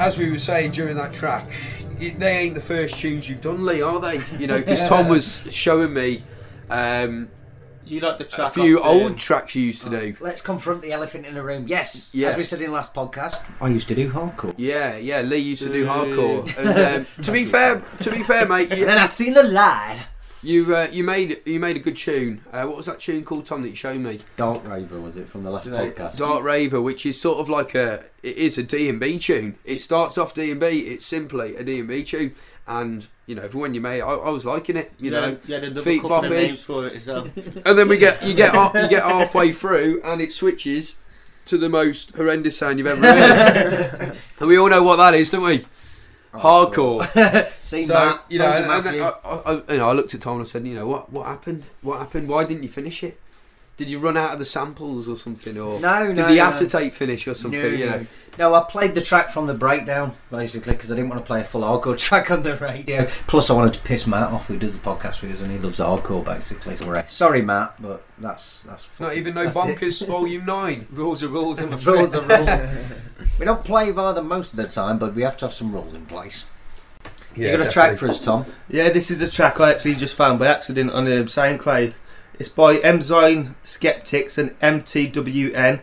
as we were saying during that track, it, they ain't the first tunes you've done, Lee, are they? You know, because Tom was showing me um, you like the track a few off the- old tracks you used to do. Let's confront the elephant in the room. Yes, Yeah. as we said in the last podcast, I used to do hardcore. Yeah, yeah. Lee used to do hardcore. And um, to be fair, to be fair, mate, you, And then I seen the lad. You uh, you made you made a good tune. Uh, what was that tune called, Tom? That you showed me? Dark Raver was it from the last podcast? Dark Raver, which is sort of like a it is a D and B tune. It starts off D and B. It's simply a D and B tune, and you know, for when you made, I, I was liking it. You Yeah, know, yeah, the feet couple bopping. names for it as well. and then we get you get half- you get halfway through, and it switches to the most horrendous sound you've ever heard. and we all know what that is, don't we? Oh, Hardcore. See, So, Matt, you know, told and, and. I, I, I, you know, I looked at Tom and I said, you know, what what happened? What happened? Why didn't you finish it? Did you run out of the samples or something, or No, did no, the no. acetate finish or something? No, you know, no. I played the track from the breakdown basically because I didn't want to play a full hardcore track on the radio. Plus, I wanted to piss Matt off, who does the podcast with us, and he loves hardcore basically. So, Sorry, Matt, but that's that's not even no bonkers volume nine. rules are rules, I'm rules are rules. we don't play by them most of the time, but we have to have some rules in place. Yeah, you got a track for us, Tom? Yeah, this is a track I actually just found by accident on um, SoundCloud. It's by Emzyne Skeptics and MTWN.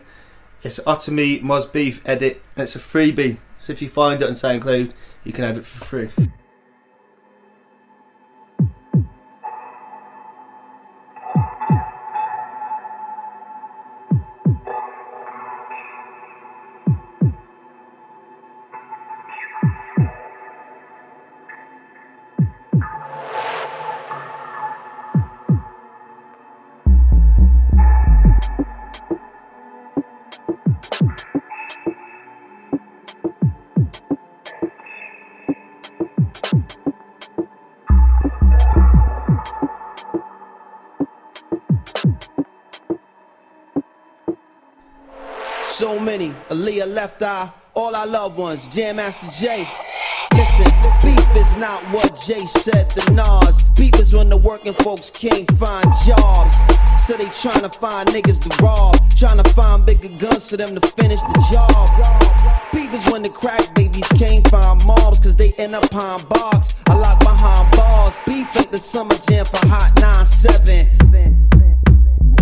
It's Otomy Moz Beef edit. It's a freebie, so if you find it on SoundCloud, you can have it for free. Many, Aaliyah left eye, all our loved ones, Jam Master Jay. Listen, beef is not what Jay said to Nas. Beef is when the working folks can't find jobs. So they tryna find niggas to rob. Tryna find bigger guns for them to finish the job. Beef is when the crack babies can't find moms cause they end up behind box. I lock behind bars. Beef ain't the summer jam for Hot 9-7.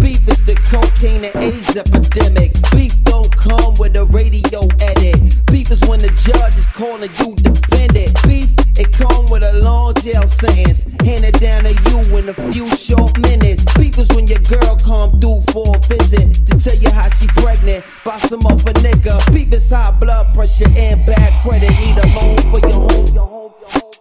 Beef is the cocaine and AIDS epidemic. Beef come with a radio edit. Beef is when the judge is calling you defendant. Beef, it come with a long jail sentence. Handed down to you in a few short minutes. Beef is when your girl come through for a visit to tell you how she pregnant by some other nigga. Beef is high blood pressure and bad credit. Need a loan for your home. Your home.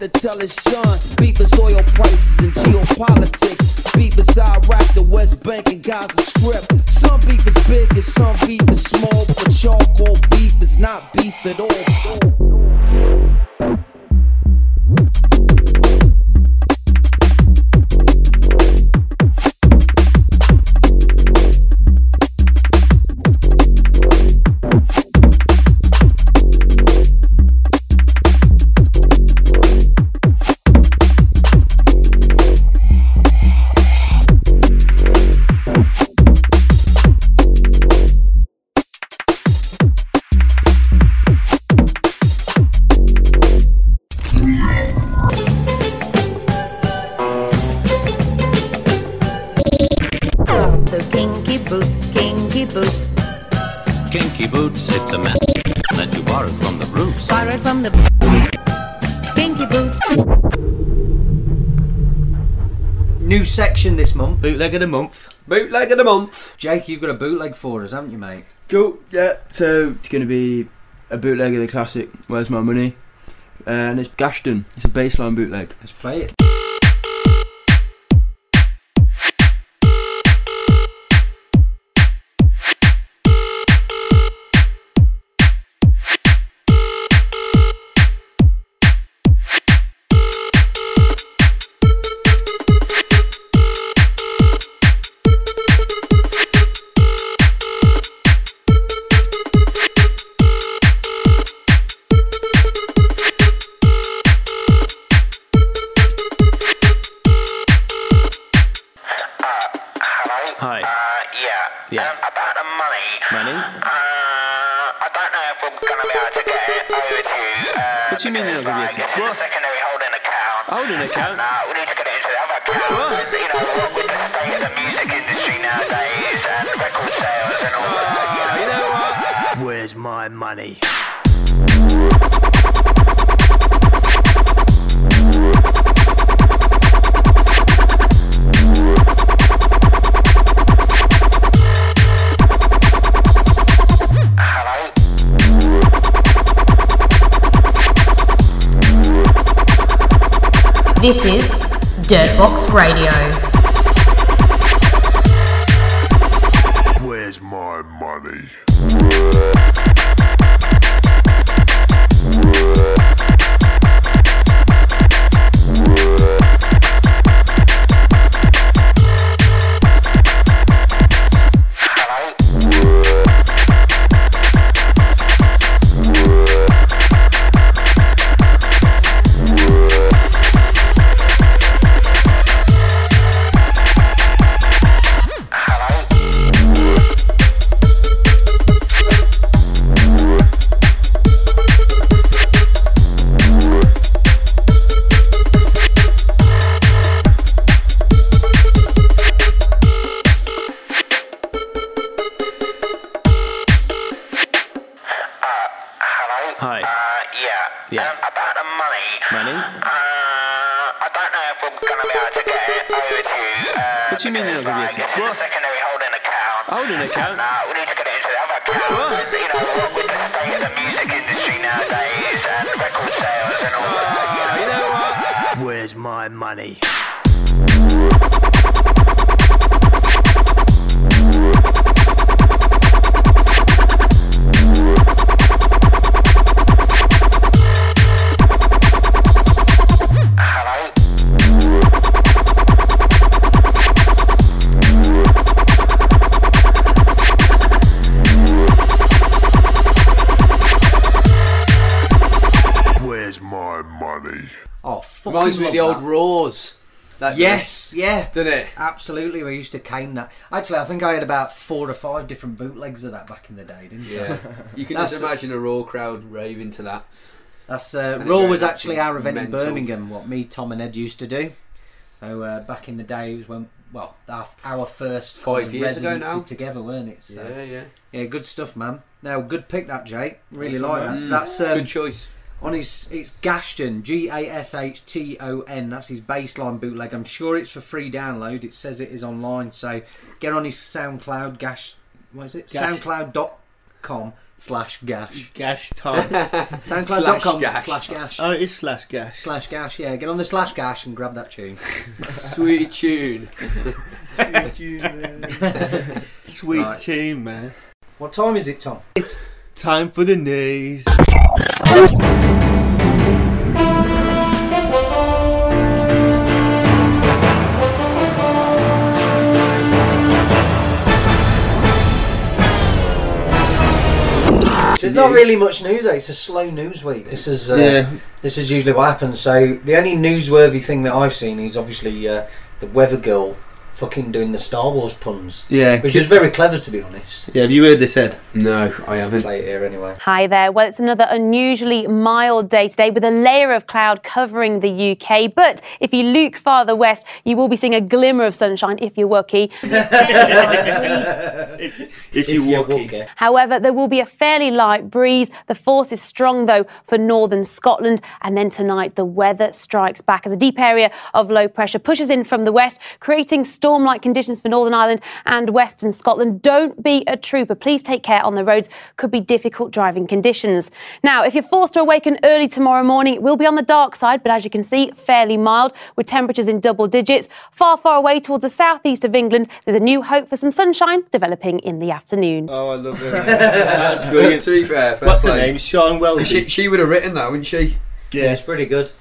What to tell. Beef is oil prices and geopolitics. Beef is Iraq, the West Bank, and Gaza Strip. Some beef is big and some beef is Bootleg of the month. Bootleg of the month. Jake, you've got a bootleg for us, haven't you, mate? Cool. Yeah. So it's going to be a bootleg of the classic "Where's My Money," uh, and it's Gashton. It's a bassline bootleg. Let's play it. Holding account? No, we need to get it into the other account. What? And, you know, what with the state of the music industry nowadays and record sales and all that. You ah, know, you know what? Where's my money? This is Dirtbox Radio. Where's my money? What do you mean you're not gonna be able to- I guess it's What? a secondary holding account. Holding account? No, we need to get it into the other account. What? And, you know, what with the state of the music industry nowadays and record sales and all that. You know, what? Where's my money? Where's Reminds me of the old that. Raws. That Yes, yeah. Doesn't it? Absolutely, we used to cane that. Actually, I think I had about four or five different bootlegs of that back in the day, didn't Yeah. I? You can That's- just imagine a Raw crowd raving to that. That's uh, Raw was actually our event in. Birmingham. What me, Tom, and Edd used to do. So uh, back in the day, it was when well our, our first Five years ago now. together, weren't it? So, Yeah, yeah. yeah. Good stuff, man. Now, good pick that, Jake. Really Awesome, like man. that. So Mm. that's um, Good choice. On his, it's Gashton, G A S H T O N. That's his bassline bootleg. I'm sure it's for free download. It says it is online. So get on his SoundCloud, Gash. What is it? Gash. SoundCloud.com slash Gash. Gash Tom. SoundCloud.com Slash gash. slash Gash. Oh, it is slash gash. Slash Gash, yeah. Get on the slash Gash and grab that tune. Sweet tune. Sweet Right. tune, man. What time is it, Tom? It's time for the news. There's not really much news. eh? It's a slow news week. This is uh, Yeah. this is usually what happens. So the only newsworthy thing that I've seen is obviously uh, the Weather Girl fucking doing the Star Wars puns. Yeah, which is very clever to be honest. Yeah, have you heard this, Edd? No, I haven't. Play it here anyway. Hi there. Well, it's another unusually mild day today with a layer of cloud covering the UK. But if you look farther west, you will be seeing a glimmer of sunshine if you're lucky. If you walk However, there will be a fairly light breeze. The force is strong, though, for northern Scotland. And then tonight, the weather strikes back as a deep area of low pressure pushes in from the west, creating storm like conditions for Northern Ireland and Western Scotland. Don't be a trooper. Please take care on the roads. Could be difficult driving conditions. Now, if you're forced to awaken early tomorrow morning, it will be on the dark side, but as you can see, fairly mild with temperatures in double digits. Far, far away towards the southeast of England, there's a new hope for some sunshine developing in the afternoon. Oh, I love it. That's brilliant. to be fair, fair What's her name? Sian Welby. She, she would have written that, wouldn't she? Yeah, it's pretty good.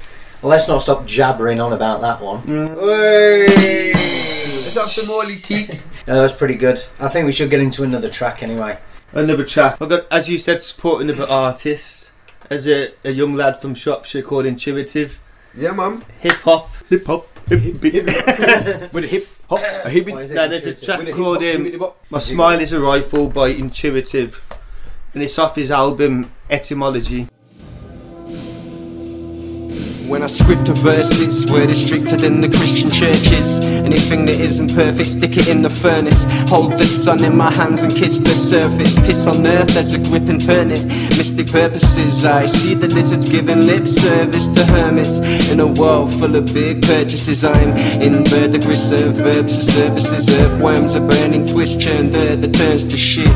Well, let's not stop jabbering on about that one. Mm. Let's have some oily teeth. No, that's pretty good. I think we should get into another track anyway. Another track. I've got, as you said, supporting another artist. As a, a young lad from Shropshire called Intuitive. Yeah, man. Hip hop. Hip hop. Hip With a hip hop, a hip. No, there's a track called um, My Smile is a Rifle by Intuitive. And it's off his album Etymology. When I script a verse, it's is stricter than the Christian churches. Anything that isn't perfect, stick it in the furnace. Hold the sun in my hands and kiss the surface. Kiss on earth, as a grip and burn it. Mystic purposes, I see the lizards giving lip service to hermits. In a world full of big purchases, I'm in verdigris of verbs and services. Earthworms are burning, twist churned earth that turns to shit.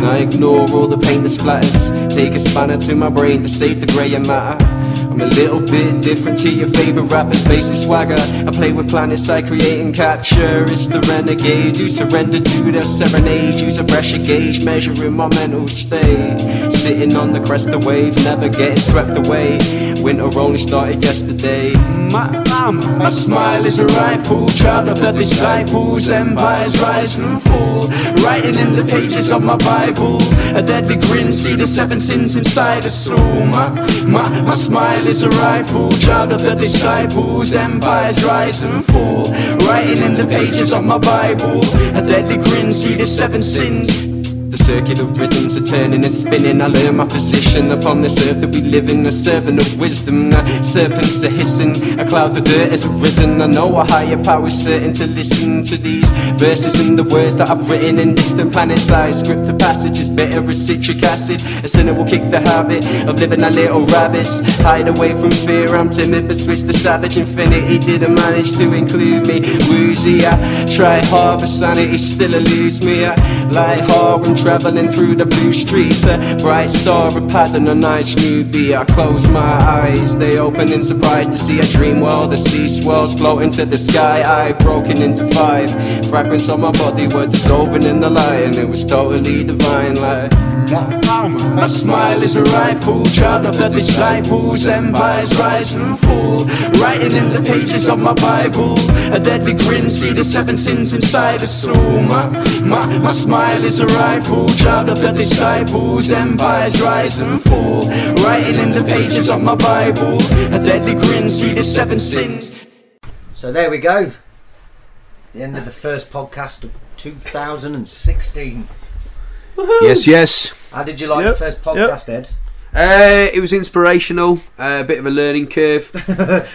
And I ignore all the pain that splatters. Take a spanner to my brain to save the grey matter. I'm a little bit different to your favorite rappers, basic swagger. I play with planets, I create and capture. It's the renegade who surrender to the serenade. Use a pressure gauge, measuring my mental state. Sitting on the crest of wave, never getting swept away. Winter only started yesterday. My, my, my smile is a rifle, child of the disciples. Empires rise and fall. Writing in the pages of my Bible. A deadly grin, see the seven sins inside a soul. My, my, my smile is a rifle, child of the disciples. Empires rise and fall. Writing in the pages of my Bible. A deadly grin, see the seven sins. The circular rhythms are turning and spinning. I learn my position upon this earth that we live in. A servant of wisdom. The serpents are hissing. A cloud of dirt has arisen. I know a higher power is certain to listen to these verses and the words that I've written in distant planets. I script the passage is better as citric acid. A sinner will kick the habit of living like little rabbits. Hide away from fear. I'm timid, but switch the savage infinity. Didn't manage to include me. Woozy, I try hard, but sanity still eludes me. I lie hard when traveling through the blue streets. A bright star, a pattern, a nice newbie. I close my eyes, they open in surprise to see a dream world. The sea swells floating to the sky. I broken into five fragments of my body were dissolving in the light, and it was totally divine. Like my smile is a rifle, child of the disciples. Empires rise and fall. Writing in the pages of my Bible, a deadly grin. See the seven sins inside a soul. My, my, my smile is a rifle, child of the disciples. Empires rise and fall. Writing in the pages of my Bible, a deadly grin. See the seven sins. So there we go. The end of the first podcast of 2016. Yes, yes. How did you like Yep, the first podcast, Edd? Uh, it was inspirational. Uh, a bit of a learning curve.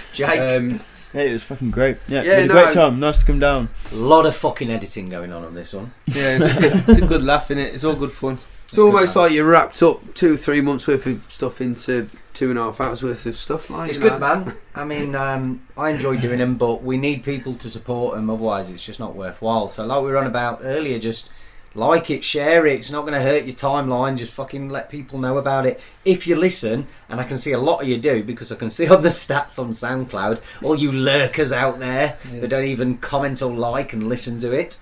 Jake. Um, Yeah, it was fucking great. Yeah, Yeah, we had a no, great time. Nice to come down. A lot of fucking editing going on on this one. Yeah, it's a good, it's a good laugh in it. It's all good fun. It's almost like you wrapped up two, three months worth of stuff into two and a half hours worth of stuff. Like It's you know. good, man. I mean, um, I enjoy doing them, but we need people to support them. Otherwise, it's just not worthwhile. So, like we were on about earlier, just like it, share it. It's not going to hurt your timeline. Just fucking let people know about it. If you listen, and I can see a lot of you do because I can see on the stats on SoundCloud, all you lurkers out there that don't even comment or like and listen to it.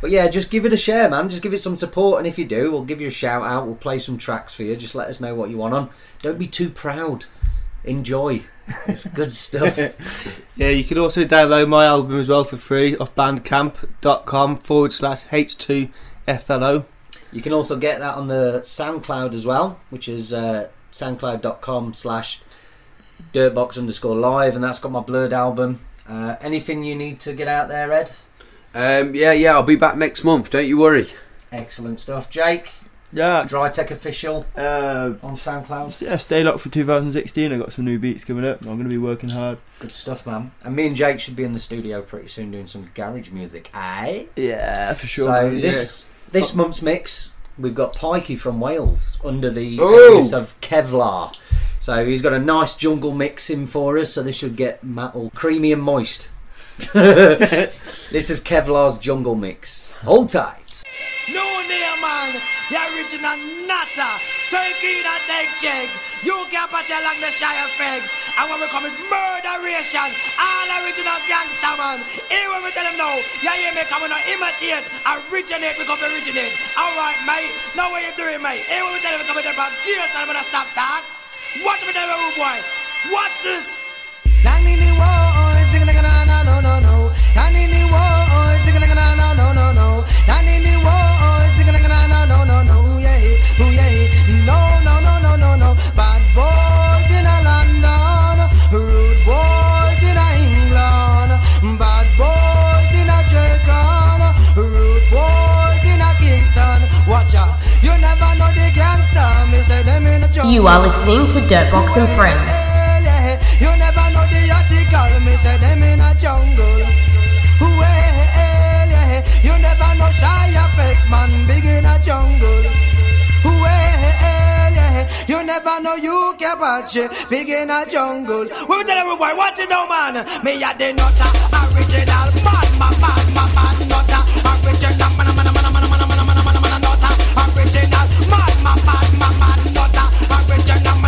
But yeah, just give it a share, man. Just give it some support, and if you do, we'll give you a shout out. We'll play some tracks for you. Just let us know what you want on. Don't be too proud. Enjoy. It's good stuff. Yeah, you can also download my album as well for free off bandcamp.com forward slash H2FLO. You can also get that on the SoundCloud as well, which is uh, soundcloud.com slash dirtbox underscore live, and that's got my blurred album. Uh, anything you need to get out there, Edd? Um, yeah, yeah, I'll be back next month. Don't you worry. Excellent stuff, Jake. Yeah. Drytek official Uh, on SoundCloud. yeah, stay locked for 2016. I got some new beats coming up. I'm going to be working hard. Good stuff, man. And me and Jake should be in the studio pretty soon doing some garage music. Aye. Yeah, for sure. So man. this this month's mix, we've got Pikey from Wales under the Oh. alias of Kevlar. So he's got a nice jungle mix in for us. So this should get metal creamy and moist. this is Kevlar's jungle mix. Hold tight. No name man, the original Nata. Take it and take check. You can't patch along the Shire Fegs. And when we come is murderation. All original gangster man. Here when we tell them no. Yeah, yeah, me coming to imitate. Originate, we come originate. Alright, mate. Now what you doing, mate? Here when we tell them coming to about gears, and I'm gonna stop talk. Watch me tell them, rude boy. Watch this. The war, sing no no no no. Down You are listening to Dirtbox and Friends. You never know the article. Me say them in a jungle. You never know shy effects, man. Big in a jungle. You never know you big in a jungle. We tell everybody, watch it man. Me the nutter, original man, man, man, man, man, man, man, man, man, man, man, man, man, man, man, man, man, man, man, ya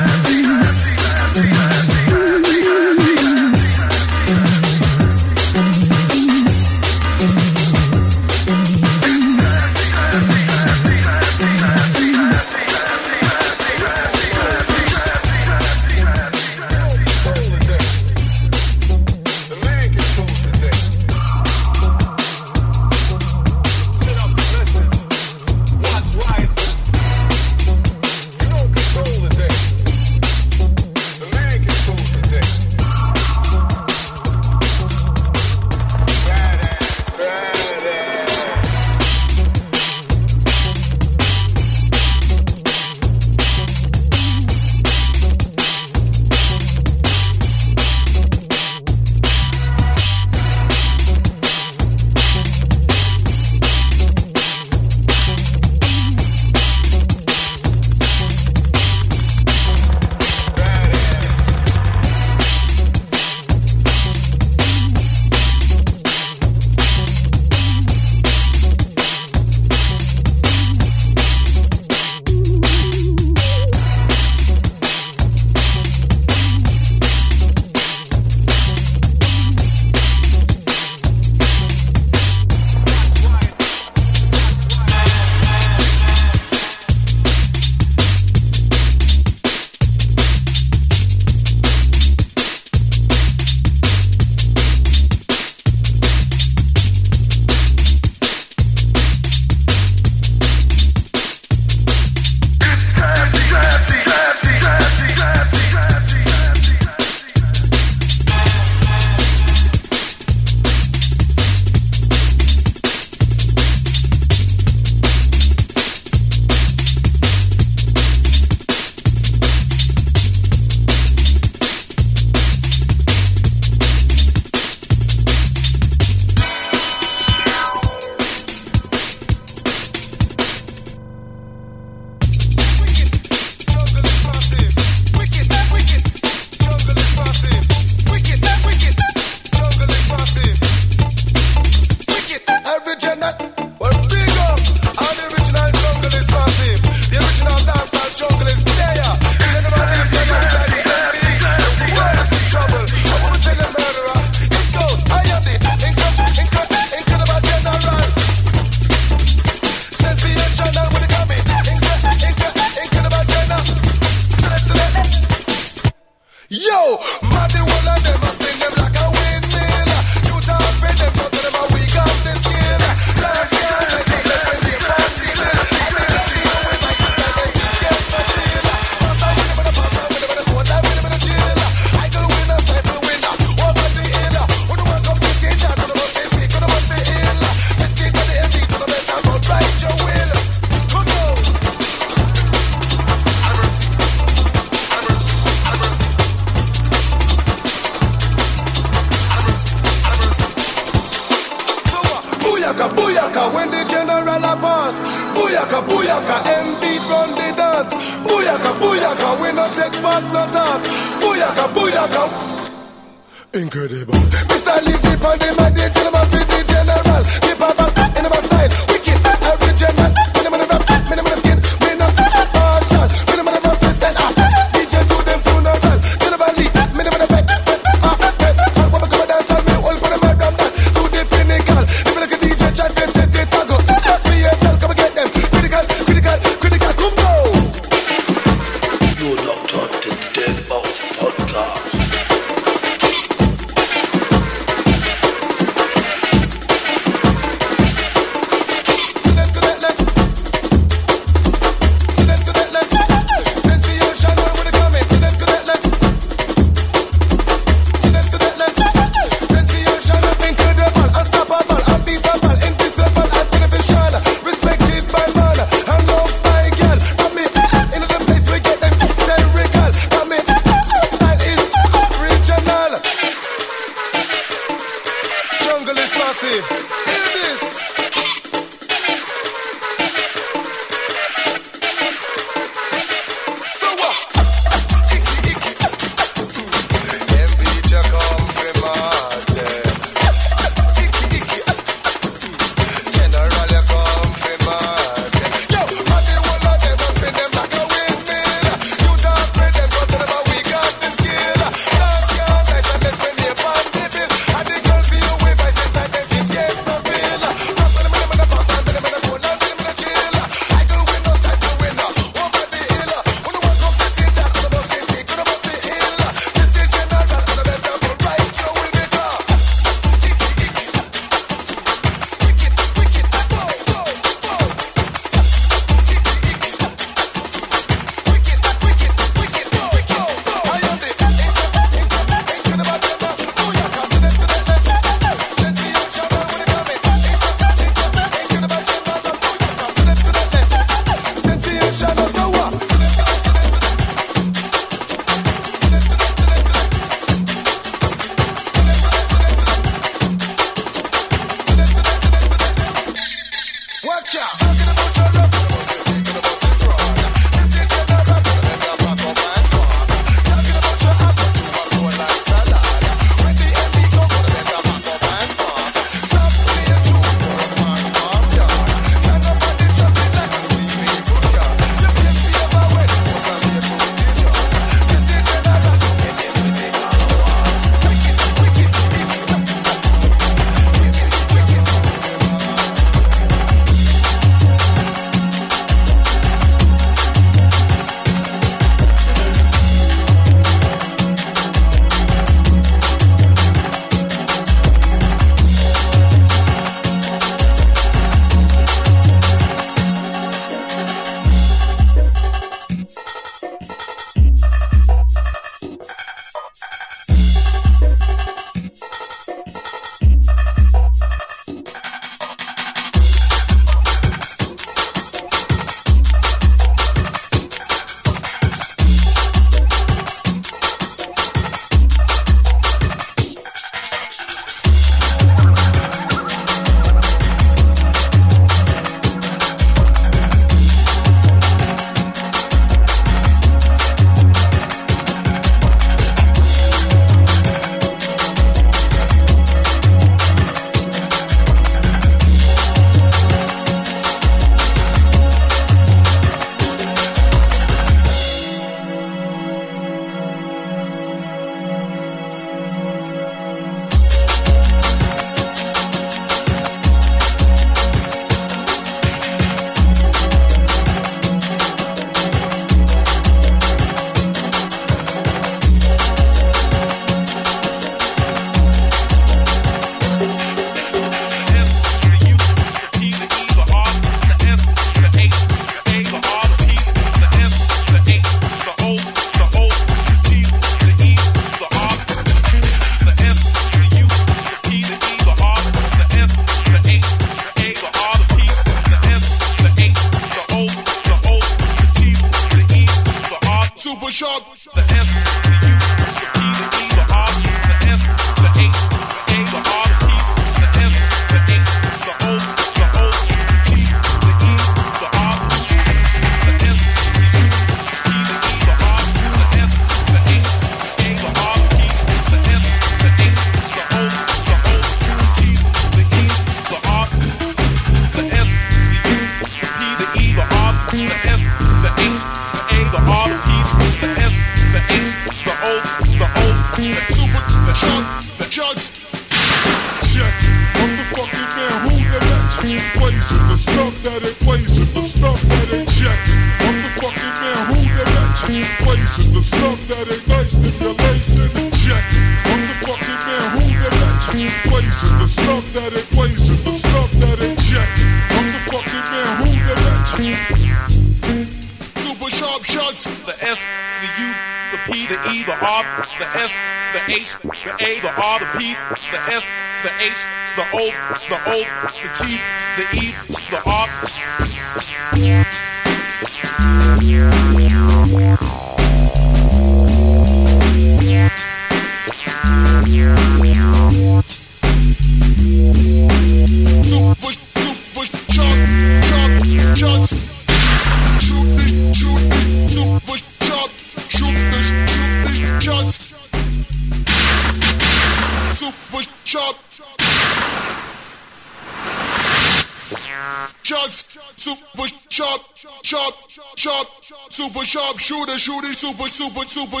super, super, super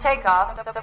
takeoff, so, so